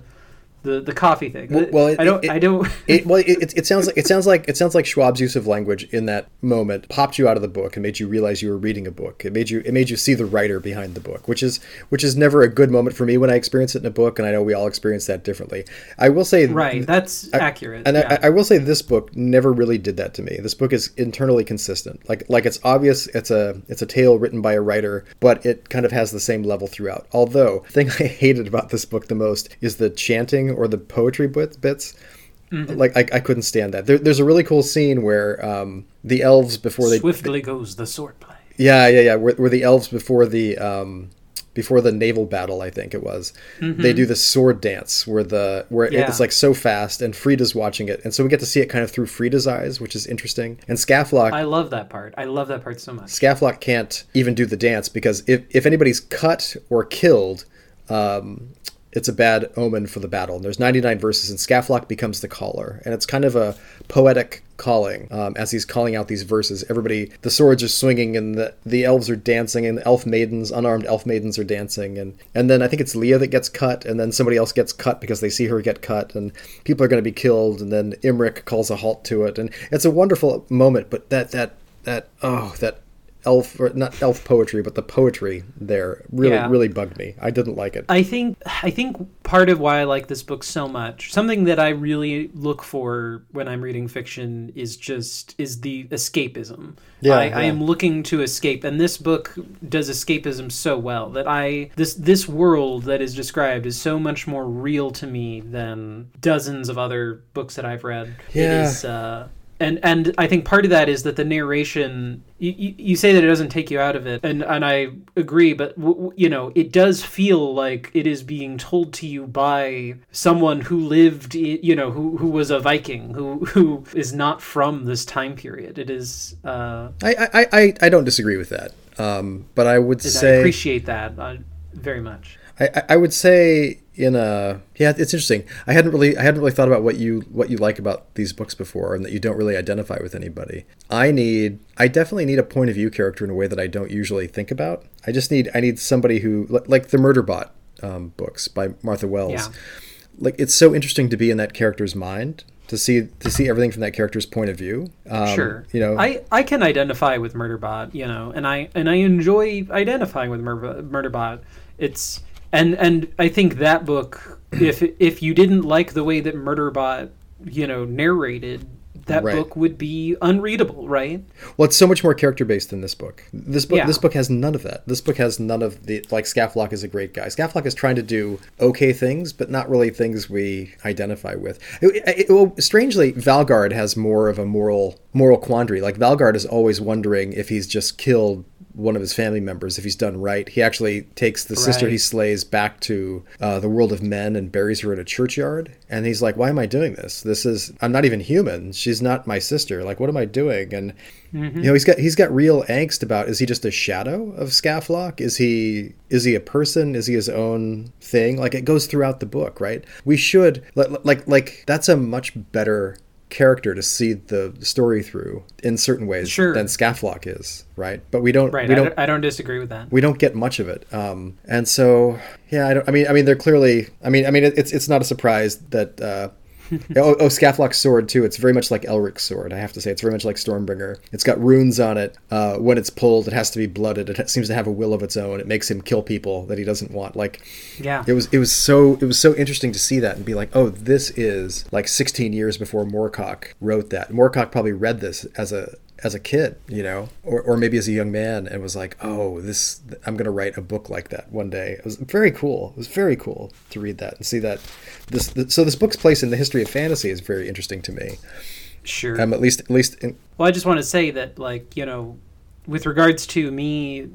the the coffee thing. Well, well it, I don't. It, I don't. it, well, it, it sounds like it sounds like it sounds like Schwab's use of language in that moment popped you out of the book and made you realize you were reading a book. It made you it made you see the writer behind the book, which is which is never a good moment for me when I experience it in a book, and I know we all experience that differently. I will say right. That's I, accurate. And yeah. I, I will say this book never really did that to me. This book is internally consistent. Like like it's obvious it's a it's a tale written by a writer, but it kind of has the same level throughout. Although the thing I hated about this book the most is the chanting or the poetry bits. Mm-hmm. Like I, I couldn't stand that. There, there's a really cool scene where um, the elves before they swiftly goes the sword play. Yeah, yeah, yeah. Where, where the elves before the um, before the naval battle, I think it was, mm-hmm. they do the sword dance where the where yeah. it's like so fast, and Frida's watching it, and so we get to see it kind of through Frida's eyes, which is interesting. And Skaflock, I love that part. I love that part so much. Skaflock can't even do the dance because if if anybody's cut or killed, um, it's a bad omen for the battle. And there's 99 verses, and Skaflock becomes the caller, and it's kind of a poetic calling um, as he's calling out these verses. Everybody, the swords are swinging, and the, the elves are dancing, and elf maidens, unarmed elf maidens, are dancing, and and then I think it's Leah that gets cut, and then somebody else gets cut because they see her get cut, and people are going to be killed, and then Imric calls a halt to it, and it's a wonderful moment. But that that that oh that elf or not elf poetry but the poetry there really yeah. really bugged me i didn't like it i think i think part of why i like this book so much something that i really look for when i'm reading fiction is just is the escapism yeah, I, yeah. I am looking to escape and this book does escapism so well that i this this world that is described is so much more real to me than dozens of other books that i've read yeah. it is uh and and I think part of that is that the narration you, you say that it doesn't take you out of it and and I agree but w- you know it does feel like it is being told to you by someone who lived you know who who was a Viking who who is not from this time period. It is uh, I, I I I don't disagree with that. Um, but I would say I appreciate that uh, very much. I I would say in a yeah it's interesting i hadn't really i hadn't really thought about what you what you like about these books before and that you don't really identify with anybody i need i definitely need a point of view character in a way that i don't usually think about i just need i need somebody who like the murderbot um, books by martha wells yeah. like it's so interesting to be in that character's mind to see to see everything from that character's point of view. Um, sure, you know, I, I can identify with Murderbot, you know, and I and I enjoy identifying with Mur- Murderbot. It's and and I think that book, if if you didn't like the way that Murderbot, you know, narrated, that right. book would be unreadable, right? Well, it's so much more character based than this book. This book, yeah. this book has none of that. This book has none of the like. Skaflock is a great guy. Skaflock is trying to do okay things, but not really things we identify with. It, it, well, strangely, Valgard has more of a moral moral quandary. Like Valgard is always wondering if he's just killed one of his family members if he's done right. He actually takes the right. sister he slays back to uh, the world of men and buries her in a churchyard. And he's like, "Why am I doing this? This is I'm not even human. She's not my sister. Like, what am I doing?" And mm-hmm. you know, he's got he's got real angst about is he just a shadow of Skaflock? Is he is he a person? Is he his own thing? Like it goes throughout the book, right? We should like like like that's a much better character to see the story through in certain ways sure. than Skaflock is, right? But we don't. Right. We don't, I don't disagree with that. We don't get much of it, um, and so yeah. I don't. I mean. I mean. They're clearly. I mean. I mean. It's it's not a surprise that uh, oh, oh, sword too. It's very much like Elric's sword. I have to say, it's very much like Stormbringer. It's got runes on it. Uh, when it's pulled, it has to be blooded. It seems to have a will of its own. It makes him kill people that he doesn't want. Like, yeah, it was it was so it was so interesting to see that and be like, oh, this is like 16 years before Moorcock wrote that. Moorcock probably read this as a as a kid, you know, or, or maybe as a young man and was like, oh, this, I'm going to write a book like that one day. It was very cool. It was very cool to read that and see that this, so this book's place in the history of fantasy is very interesting to me. Sure. Um, at least, at least, in, Well, I just want to say that, like, you know, with regards to me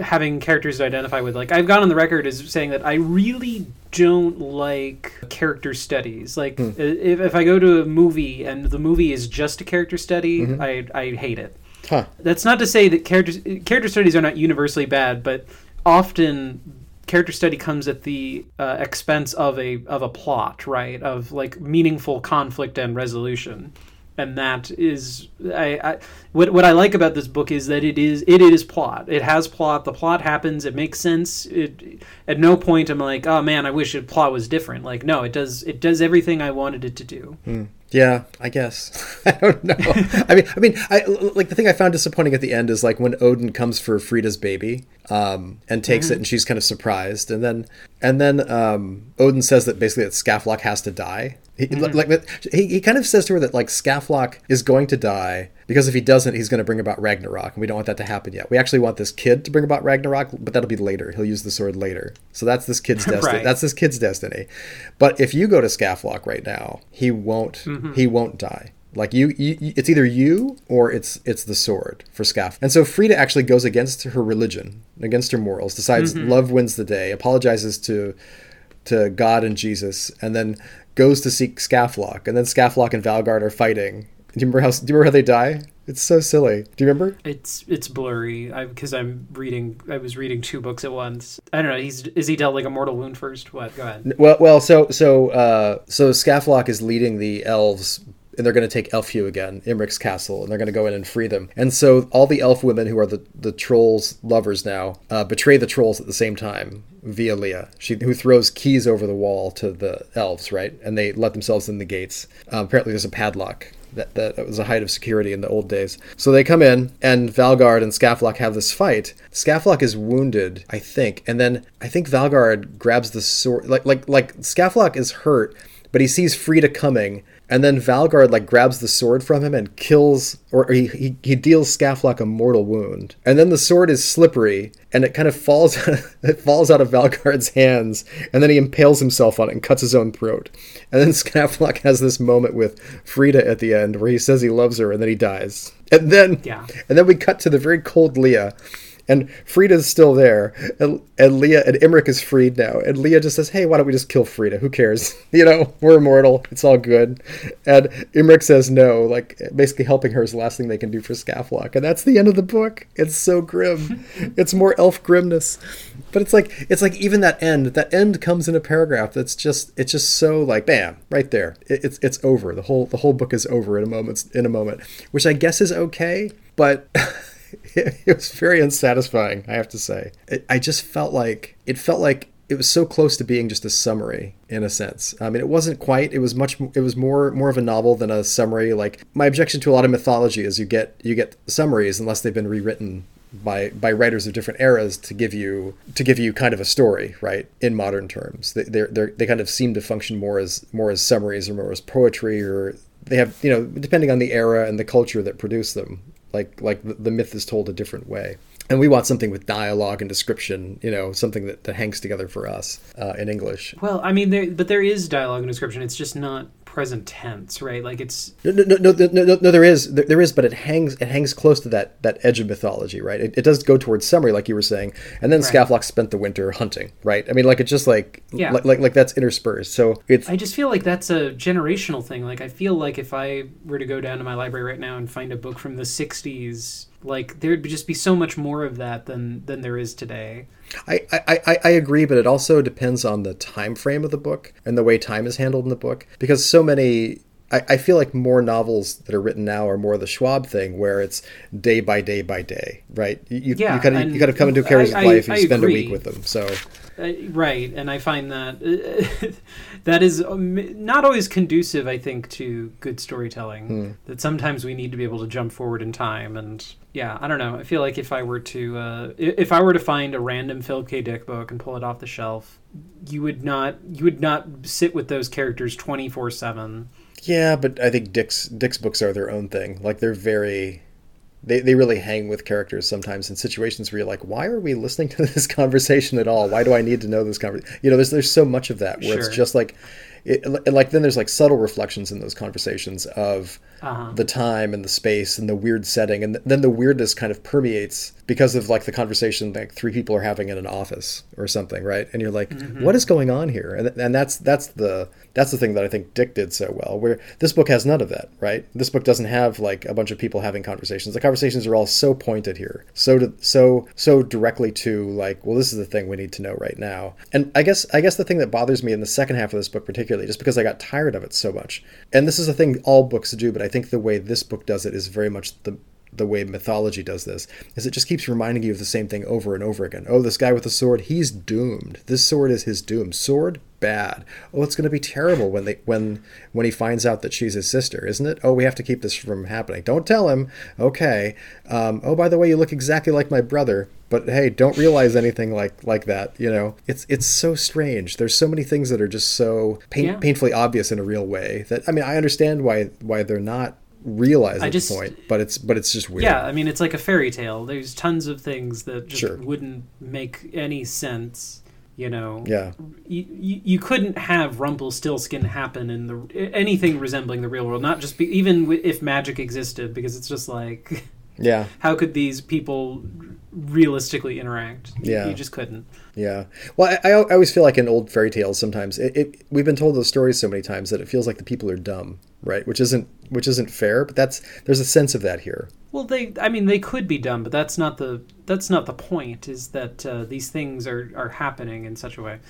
having characters to identify with, like, I've gone on the record as saying that I really don't like character studies. Like, Hmm. if, if I go to a movie and the movie is just a character study, Mm-hmm. I, I hate it. huh? That's not to say that character character studies are not universally bad, but often character study comes at the uh, expense of a of a plot, right? Of like meaningful conflict and resolution. And that is, I, I what what I like about this book is that it is it is plot. It has plot. The plot happens. It makes sense. It at no point I'm like, oh man, I wish the plot was different. Like no, it does it does everything I wanted it to do. Hmm. Yeah, I guess. I don't know. I mean, I mean, I like the thing I found disappointing at the end is like when Odin comes for Frida's baby, um, and takes it, and she's kind of surprised, and then and then um, Odin says that basically that Skaflock has to die. He, Like he, he kind of says to her that like Skaflock is going to die because if he doesn't, he's going to bring about Ragnarok, and we don't want that to happen yet. We actually want this kid to bring about Ragnarok, but that'll be later. He'll use the sword later. So that's this kid's destiny. Right. That's this kid's destiny. But if you go to Skaflock right now, he won't. He won't die. Like you, you, it's either you or it's it's the sword for Scaff. And so Frida actually goes against her religion, against her morals, decides love wins the day, apologizes to to God and Jesus, and then goes to seek Skaflock. And then Skaflock and Valgard are fighting. Do you remember how? Do you remember how they die? It's so silly. Do you remember? It's it's blurry I because I'm reading. I was reading two books at once. I don't know. He's is he dealt like a mortal wound first? What? Go ahead. Well, well, so so uh, so Skaflock is leading the elves, and they're going to take Elfheugh again, Imric's castle, and they're going to go in and free them. And so all the elf women who are the the trolls' lovers now uh, betray the trolls at the same time via Leah, she who throws keys over the wall to the elves, right? And they let themselves in the gates. Um, apparently, there's a padlock. That, that was a height of security in the old days. So they come in, and Valgard and Skaflock have this fight. Skaflock is wounded, I think, and then I think Valgard grabs the sword. Like like like Skaflock is hurt, but he sees Frida coming, and then Valgard like grabs the sword from him and kills, or, he, he he deals Skaflock a mortal wound. And then the sword is slippery, and it kind of falls it falls out of Valgard's hands, and then he impales himself on it and cuts his own throat. And then Skaflock has this moment with Frida at the end where he says he loves her, and then he dies. And then Yeah. and then we cut to the very cold Leah. And Frida's still there, and, and Leah and Imric is freed now. And Leah just says, "Hey, why don't we just kill Frida? Who cares? You know, we're immortal. It's all good." And Imric says no, like basically helping her is the last thing they can do for Skaflock. And that's the end of the book. It's so grim. it's more elf grimness, but it's like it's like even that end. That end comes in a paragraph that's just it's just so like bam right there. It, it's it's over. The whole the whole book is over in a moment. In a moment, which I guess is okay, but. it was very unsatisfying i have to say. It, i just felt like it felt like it was so close to being just a summary in a sense. I mean it wasn't quite it was much it was more more of a novel than a summary. Like my objection to a lot of mythology is you get you get summaries unless they've been rewritten by by writers of different eras to give you to give you kind of a story right in modern terms. They they're, they kind of seem to function more as more as summaries or more as poetry or they have you know depending on the era and the culture that produced them like like the, myth is told a different way and we want something with dialogue and description you know something that, that hangs together for us uh, in english Well, I mean, there, but there is dialogue and description. It's just not present tense, right? Like it's no no no no, no, no, no there is there, there is but it hangs it hangs close to that that edge of mythology right it, it does go towards summary like you were saying and then Right. Skaflock spent the winter hunting right i mean like it's just like Yeah. like, like like that's interspersed so it's I just feel like that's a generational thing. Like I feel like if I were to go down to my library right now and find a book from the '60s, like there'd just be so much more of that than than there is today. I, I, I, agree, but it also depends on the time frame of the book and the way time is handled in the book. Because so many I, I feel like more novels that are written now are more the Schwab thing where it's day by day by day, right? You, you, Yeah, you kind of you kind of come into a character's I- life and I you spend a week with them. So Uh, right, and I find that that is um, not always conducive. I think to good storytelling. Hmm. That sometimes we need to be able to jump forward in time, and yeah, I don't know. I feel like if I were to uh, if I were to find a random Philip K. Dick book and pull it off the shelf, you would not you would not sit with those characters twenty four seven. yeah, but I think Dick's Dick's books are their own thing. Like they're very. They, they really hang with characters sometimes in situations where you're like, why are we listening to this conversation at all? Why do I need to know this conversation? You know, there's there's so much of that where Sure. it's just like, it, like then there's like subtle reflections in those conversations of Uh-huh. the time and the space and the weird setting and then the weirdness kind of permeates because of like the conversation like three people are having in an office or something right? And you're like mm-hmm. "What is going on here? And, and that's that's the that's the thing that i think dick did so well where this book has none of that right? This book doesn't have like a bunch of people having conversations. The conversations are all so pointed here so to, so so directly to like well this is the thing we need to know right now. And i guess i guess the thing that bothers me in the second half of this book particularly just because i got tired of it so much and this is a thing all books do but i think the way this book does it is very much the the way mythology does this is it just keeps reminding you of the same thing over and over again. Oh, this guy with the sword, he's doomed. This sword is his doom. Sword bad. Oh, it's going to be terrible when they when when he finds out that she's his sister, isn't it? Oh, we have to keep this from happening. Don't tell him. Okay. Um, oh, by the way, you look exactly like my brother. But hey, don't realize anything like like that. You know, it's it's so strange. There's so many things that are just so pain, Yeah. painfully obvious in a real way that I mean, I understand why why they're not realized I at just- this point, but it's but it's just weird. Yeah, I mean it's like a fairy tale. There's tons of things that just Sure. wouldn't make any sense. You know, Yeah. you, you, you couldn't have Rumpelstiltskin happen in the anything resembling the real world. Not just be, even if magic existed, because it's just like Yeah. how could these people realistically interact? Yeah. you just couldn't. Yeah. Well, I, I always feel like in old fairy tales sometimes it, it we've been told those stories so many times that it feels like the people are dumb, right? Which isn't which isn't fair, but that's there's a sense of that here. Well, they I mean they could be dumb, but that's not the that's not the point. Is that uh, these things are are happening in such a way.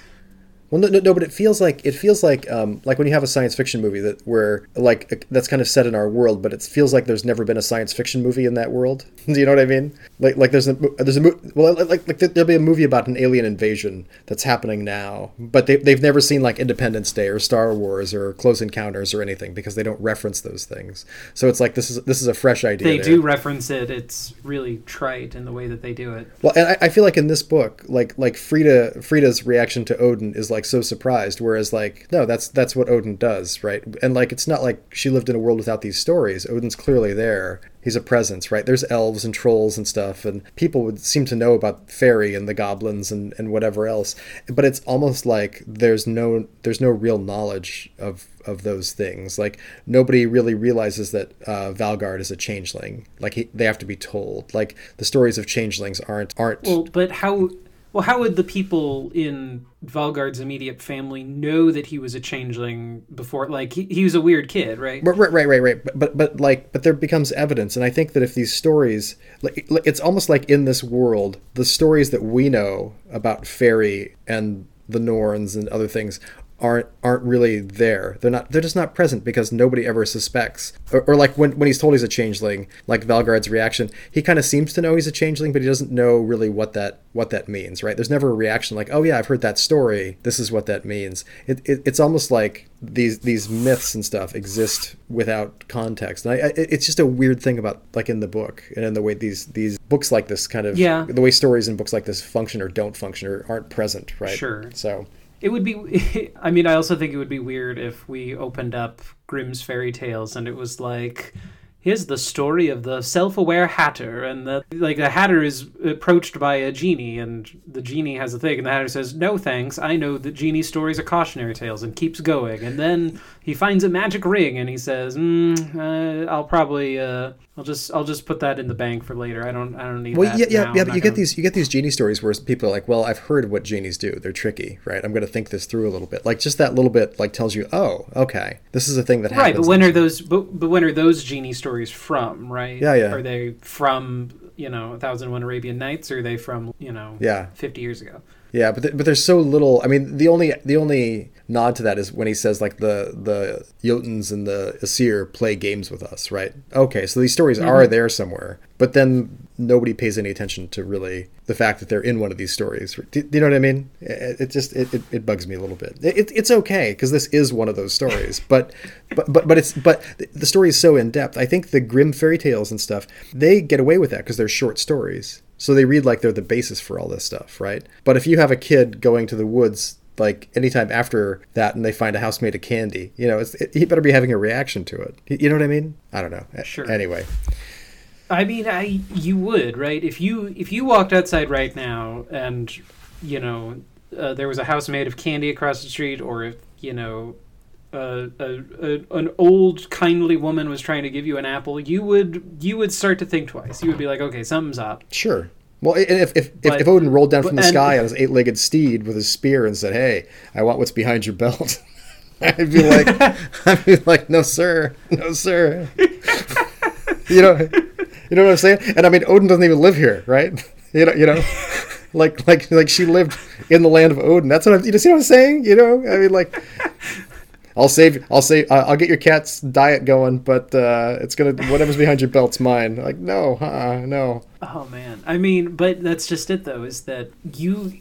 Well, no, no, no, but it feels like it feels like um, like when you have a science fiction movie that where like that's kind of set in our world, but it feels like there's never been a science fiction movie in that world. Do you know what I mean? Like like there's a there's a well like like there'll be a movie about an alien invasion that's happening now, but they they've never seen like Independence Day or Star Wars or Close Encounters or anything because they don't reference those things. So it's like this is this is a fresh idea. They there. do reference it. It's really trite in the way that they do it. Well, and I, I feel like in this book, like like Frida Frida's reaction to Odin is like so surprised, whereas like no, that's that's what Odin does, right? And like it's not like she lived in a world without these stories. Odin's clearly there. He's a presence, right? There's elves and trolls and stuff, and people would seem to know about fairy and the goblins and, and whatever else. But it's almost like there's no there's no real knowledge of of those things. Like nobody really realizes that uh, Valgard is a changeling. Like he, they have to be told. Like the stories of changelings aren't aren't. Well, but how? Well, how would the people in Valgard's immediate family know that he was a changeling before? Like he, he was a weird kid, right? Right, right, right, right, right. But, but, but, like, but there becomes evidence, and I think that if these stories, like, it's almost like in this world, the stories that we know about fairy and the Norns and other things aren't aren't really there. They're not. They're just not present because nobody ever suspects. Or, or like when when he's told he's a changeling, like Valgard's reaction, he kind of seems to know he's a changeling, but he doesn't know really what that what that means. Right? There's never a reaction like, oh yeah, I've heard that story. This is what that means. It, it it's almost like these these myths and stuff exist without context. And I, I, it's just a weird thing about like in the book and in the way these these books like this kind of Yeah. the way stories in books like this function or don't function or aren't present. Right? Sure. So. It would be. I mean, I also think it would be weird if we opened up Grimm's fairy tales and it was like, here's the story of the self-aware hatter, and the like. The hatter is approached by a genie, and the genie has a thing, and the hatter says, "No thanks, I know that genie stories are cautionary tales," and keeps going. And then he finds a magic ring, and he says, mm, uh, "I'll probably, uh, I'll just, I'll just put that in the bank for later. I don't, I don't need Well, that yeah, yeah, now. yeah. But you get gonna- these, you get these genie stories where people are like, "Well, I've heard what genies do. They're tricky, right? I'm going to think this through a little bit." Like just that little bit, like tells you, "Oh, okay, this is a thing that happens." Right, but when are those? But, but when are those genie stories from? Right? Yeah, yeah. Are they from you know, A Thousand and One Arabian Nights, or are they from you know, Yeah. fifty years ago? Yeah, but th- but there's so little. I mean, the only the only nod to that is when he says like the the Jotuns and the Aesir play games with us, right? Okay, so these stories are mm-hmm. there somewhere, but then nobody pays any attention to really the fact that they're in one of these stories. Do, do you know what I mean? It, it just it, it, it bugs me a little bit. It, it- it's okay because this is one of those stories, but but but but it's but the story is so in depth. I think the Grimm fairy tales and stuff they get away with that because they're short stories. So they read like they're the basis for all this stuff, right? But if you have a kid going to the woods like anytime after that and they find a house made of candy, you know, it's, it, he better be having a reaction to it. You- You know what I mean? I don't know. Sure. Anyway, I mean, I you would right if you if you walked outside right now and you know uh, there was a house made of candy across the street, or if you know uh, a, a, an old kindly woman was trying to give you an apple, you would you would start to think twice. You would be like, okay, something's up. Sure. Well, if if, if, But- if Odin rolled down from the and- sky on his eight-legged steed with his spear and said, "Hey, I want what's behind your belt," I'd be like, I'd be like, "No, sir, no, sir." you know, you know what I'm saying? And I mean, Odin doesn't even live here, right? You know, you know, like like like she lived in the land of Odin. That's what I'm, you see what I'm saying? You know, I mean, like. I'll save. I'll save. uh, I'll get your cat's diet going, but uh, it's gonna whatever's behind your belt's mine. Like no, uh, no. Oh man, I mean, but that's just it though. Is that you?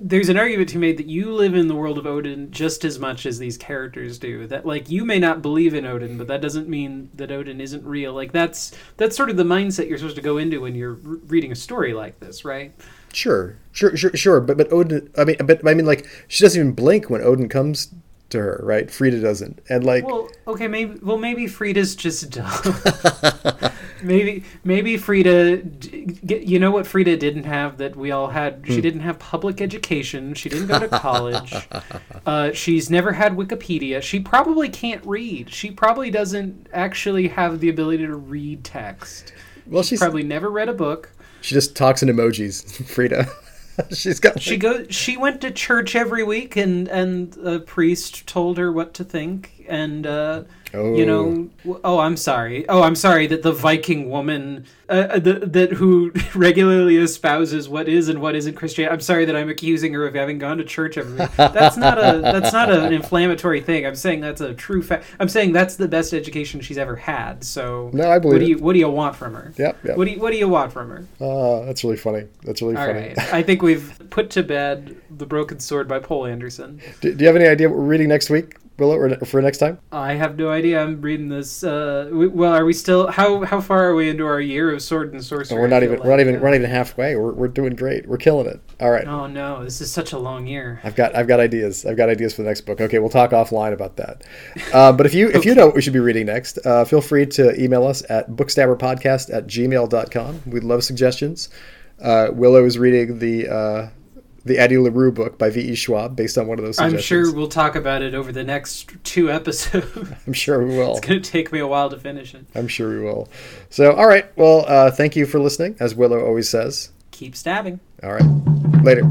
There's an argument to be made that you live in the world of Odin just as much as these characters do. That like you may not believe in Odin, but that doesn't mean that Odin isn't real. Like that's that's sort of the mindset you're supposed to go into when you're reading a story like this, right? Sure, sure, sure, sure. But but Odin. I mean, but I mean, like she doesn't even blink when Odin comes to her, right? Frida doesn't, and like Well, okay, maybe well maybe Frida's just dumb. maybe maybe Frida, you know what Frida didn't have that we all had. She didn't have public education. She didn't go to college. uh, she's never had Wikipedia. She probably can't read. She probably doesn't actually have the ability to read text. well, she's Probably never read a book. she just talks in emojis. Frida, she's got. She go. She went to church every week, and and a priest told her what to think, and uh, Oh. you know. Oh, I'm sorry. Oh, I'm sorry that the Viking woman uh, that that who regularly espouses what is and what isn't Christian. I'm sorry that I'm accusing her of having gone to church every week. That's not a that's not an inflammatory thing. I'm saying that's a true fact. I'm saying that's the best education she's ever had. So No, I believe What do it. you What do you want from her? Yep, yep. What do you What do you want from her? Oh, that's really funny. That's really All funny. right. I think we've put to bed The Broken Sword by Poul Anderson. Do, do you have any idea what we're reading next week, Willow, or for next time? I have no idea. I'm reading this. Uh, we, well, are we still? How how far are we into our year of sword and sorcery? we're not I feel even. We're not even. We're not even halfway. We're, we're doing great. We're killing it. All right. Oh no, this is such a long year. I've got I've got ideas. I've got ideas for the next book. Okay, we'll talk offline about that. Uh, but if you if you know what we should be reading next, uh, feel free to email us at bookstabberpodcast at gmail.com. We'd love suggestions. Uh, Willow is reading the uh, the Addie LaRue book by V.E. Schwab based on one of those I'm sure we'll talk about it over the next two episodes. I'm sure we will. it's gonna take me a while to finish it. I'm sure we will. So, all right. Well, uh, thank you for listening, as Willow always says. Keep stabbing. All right. Later.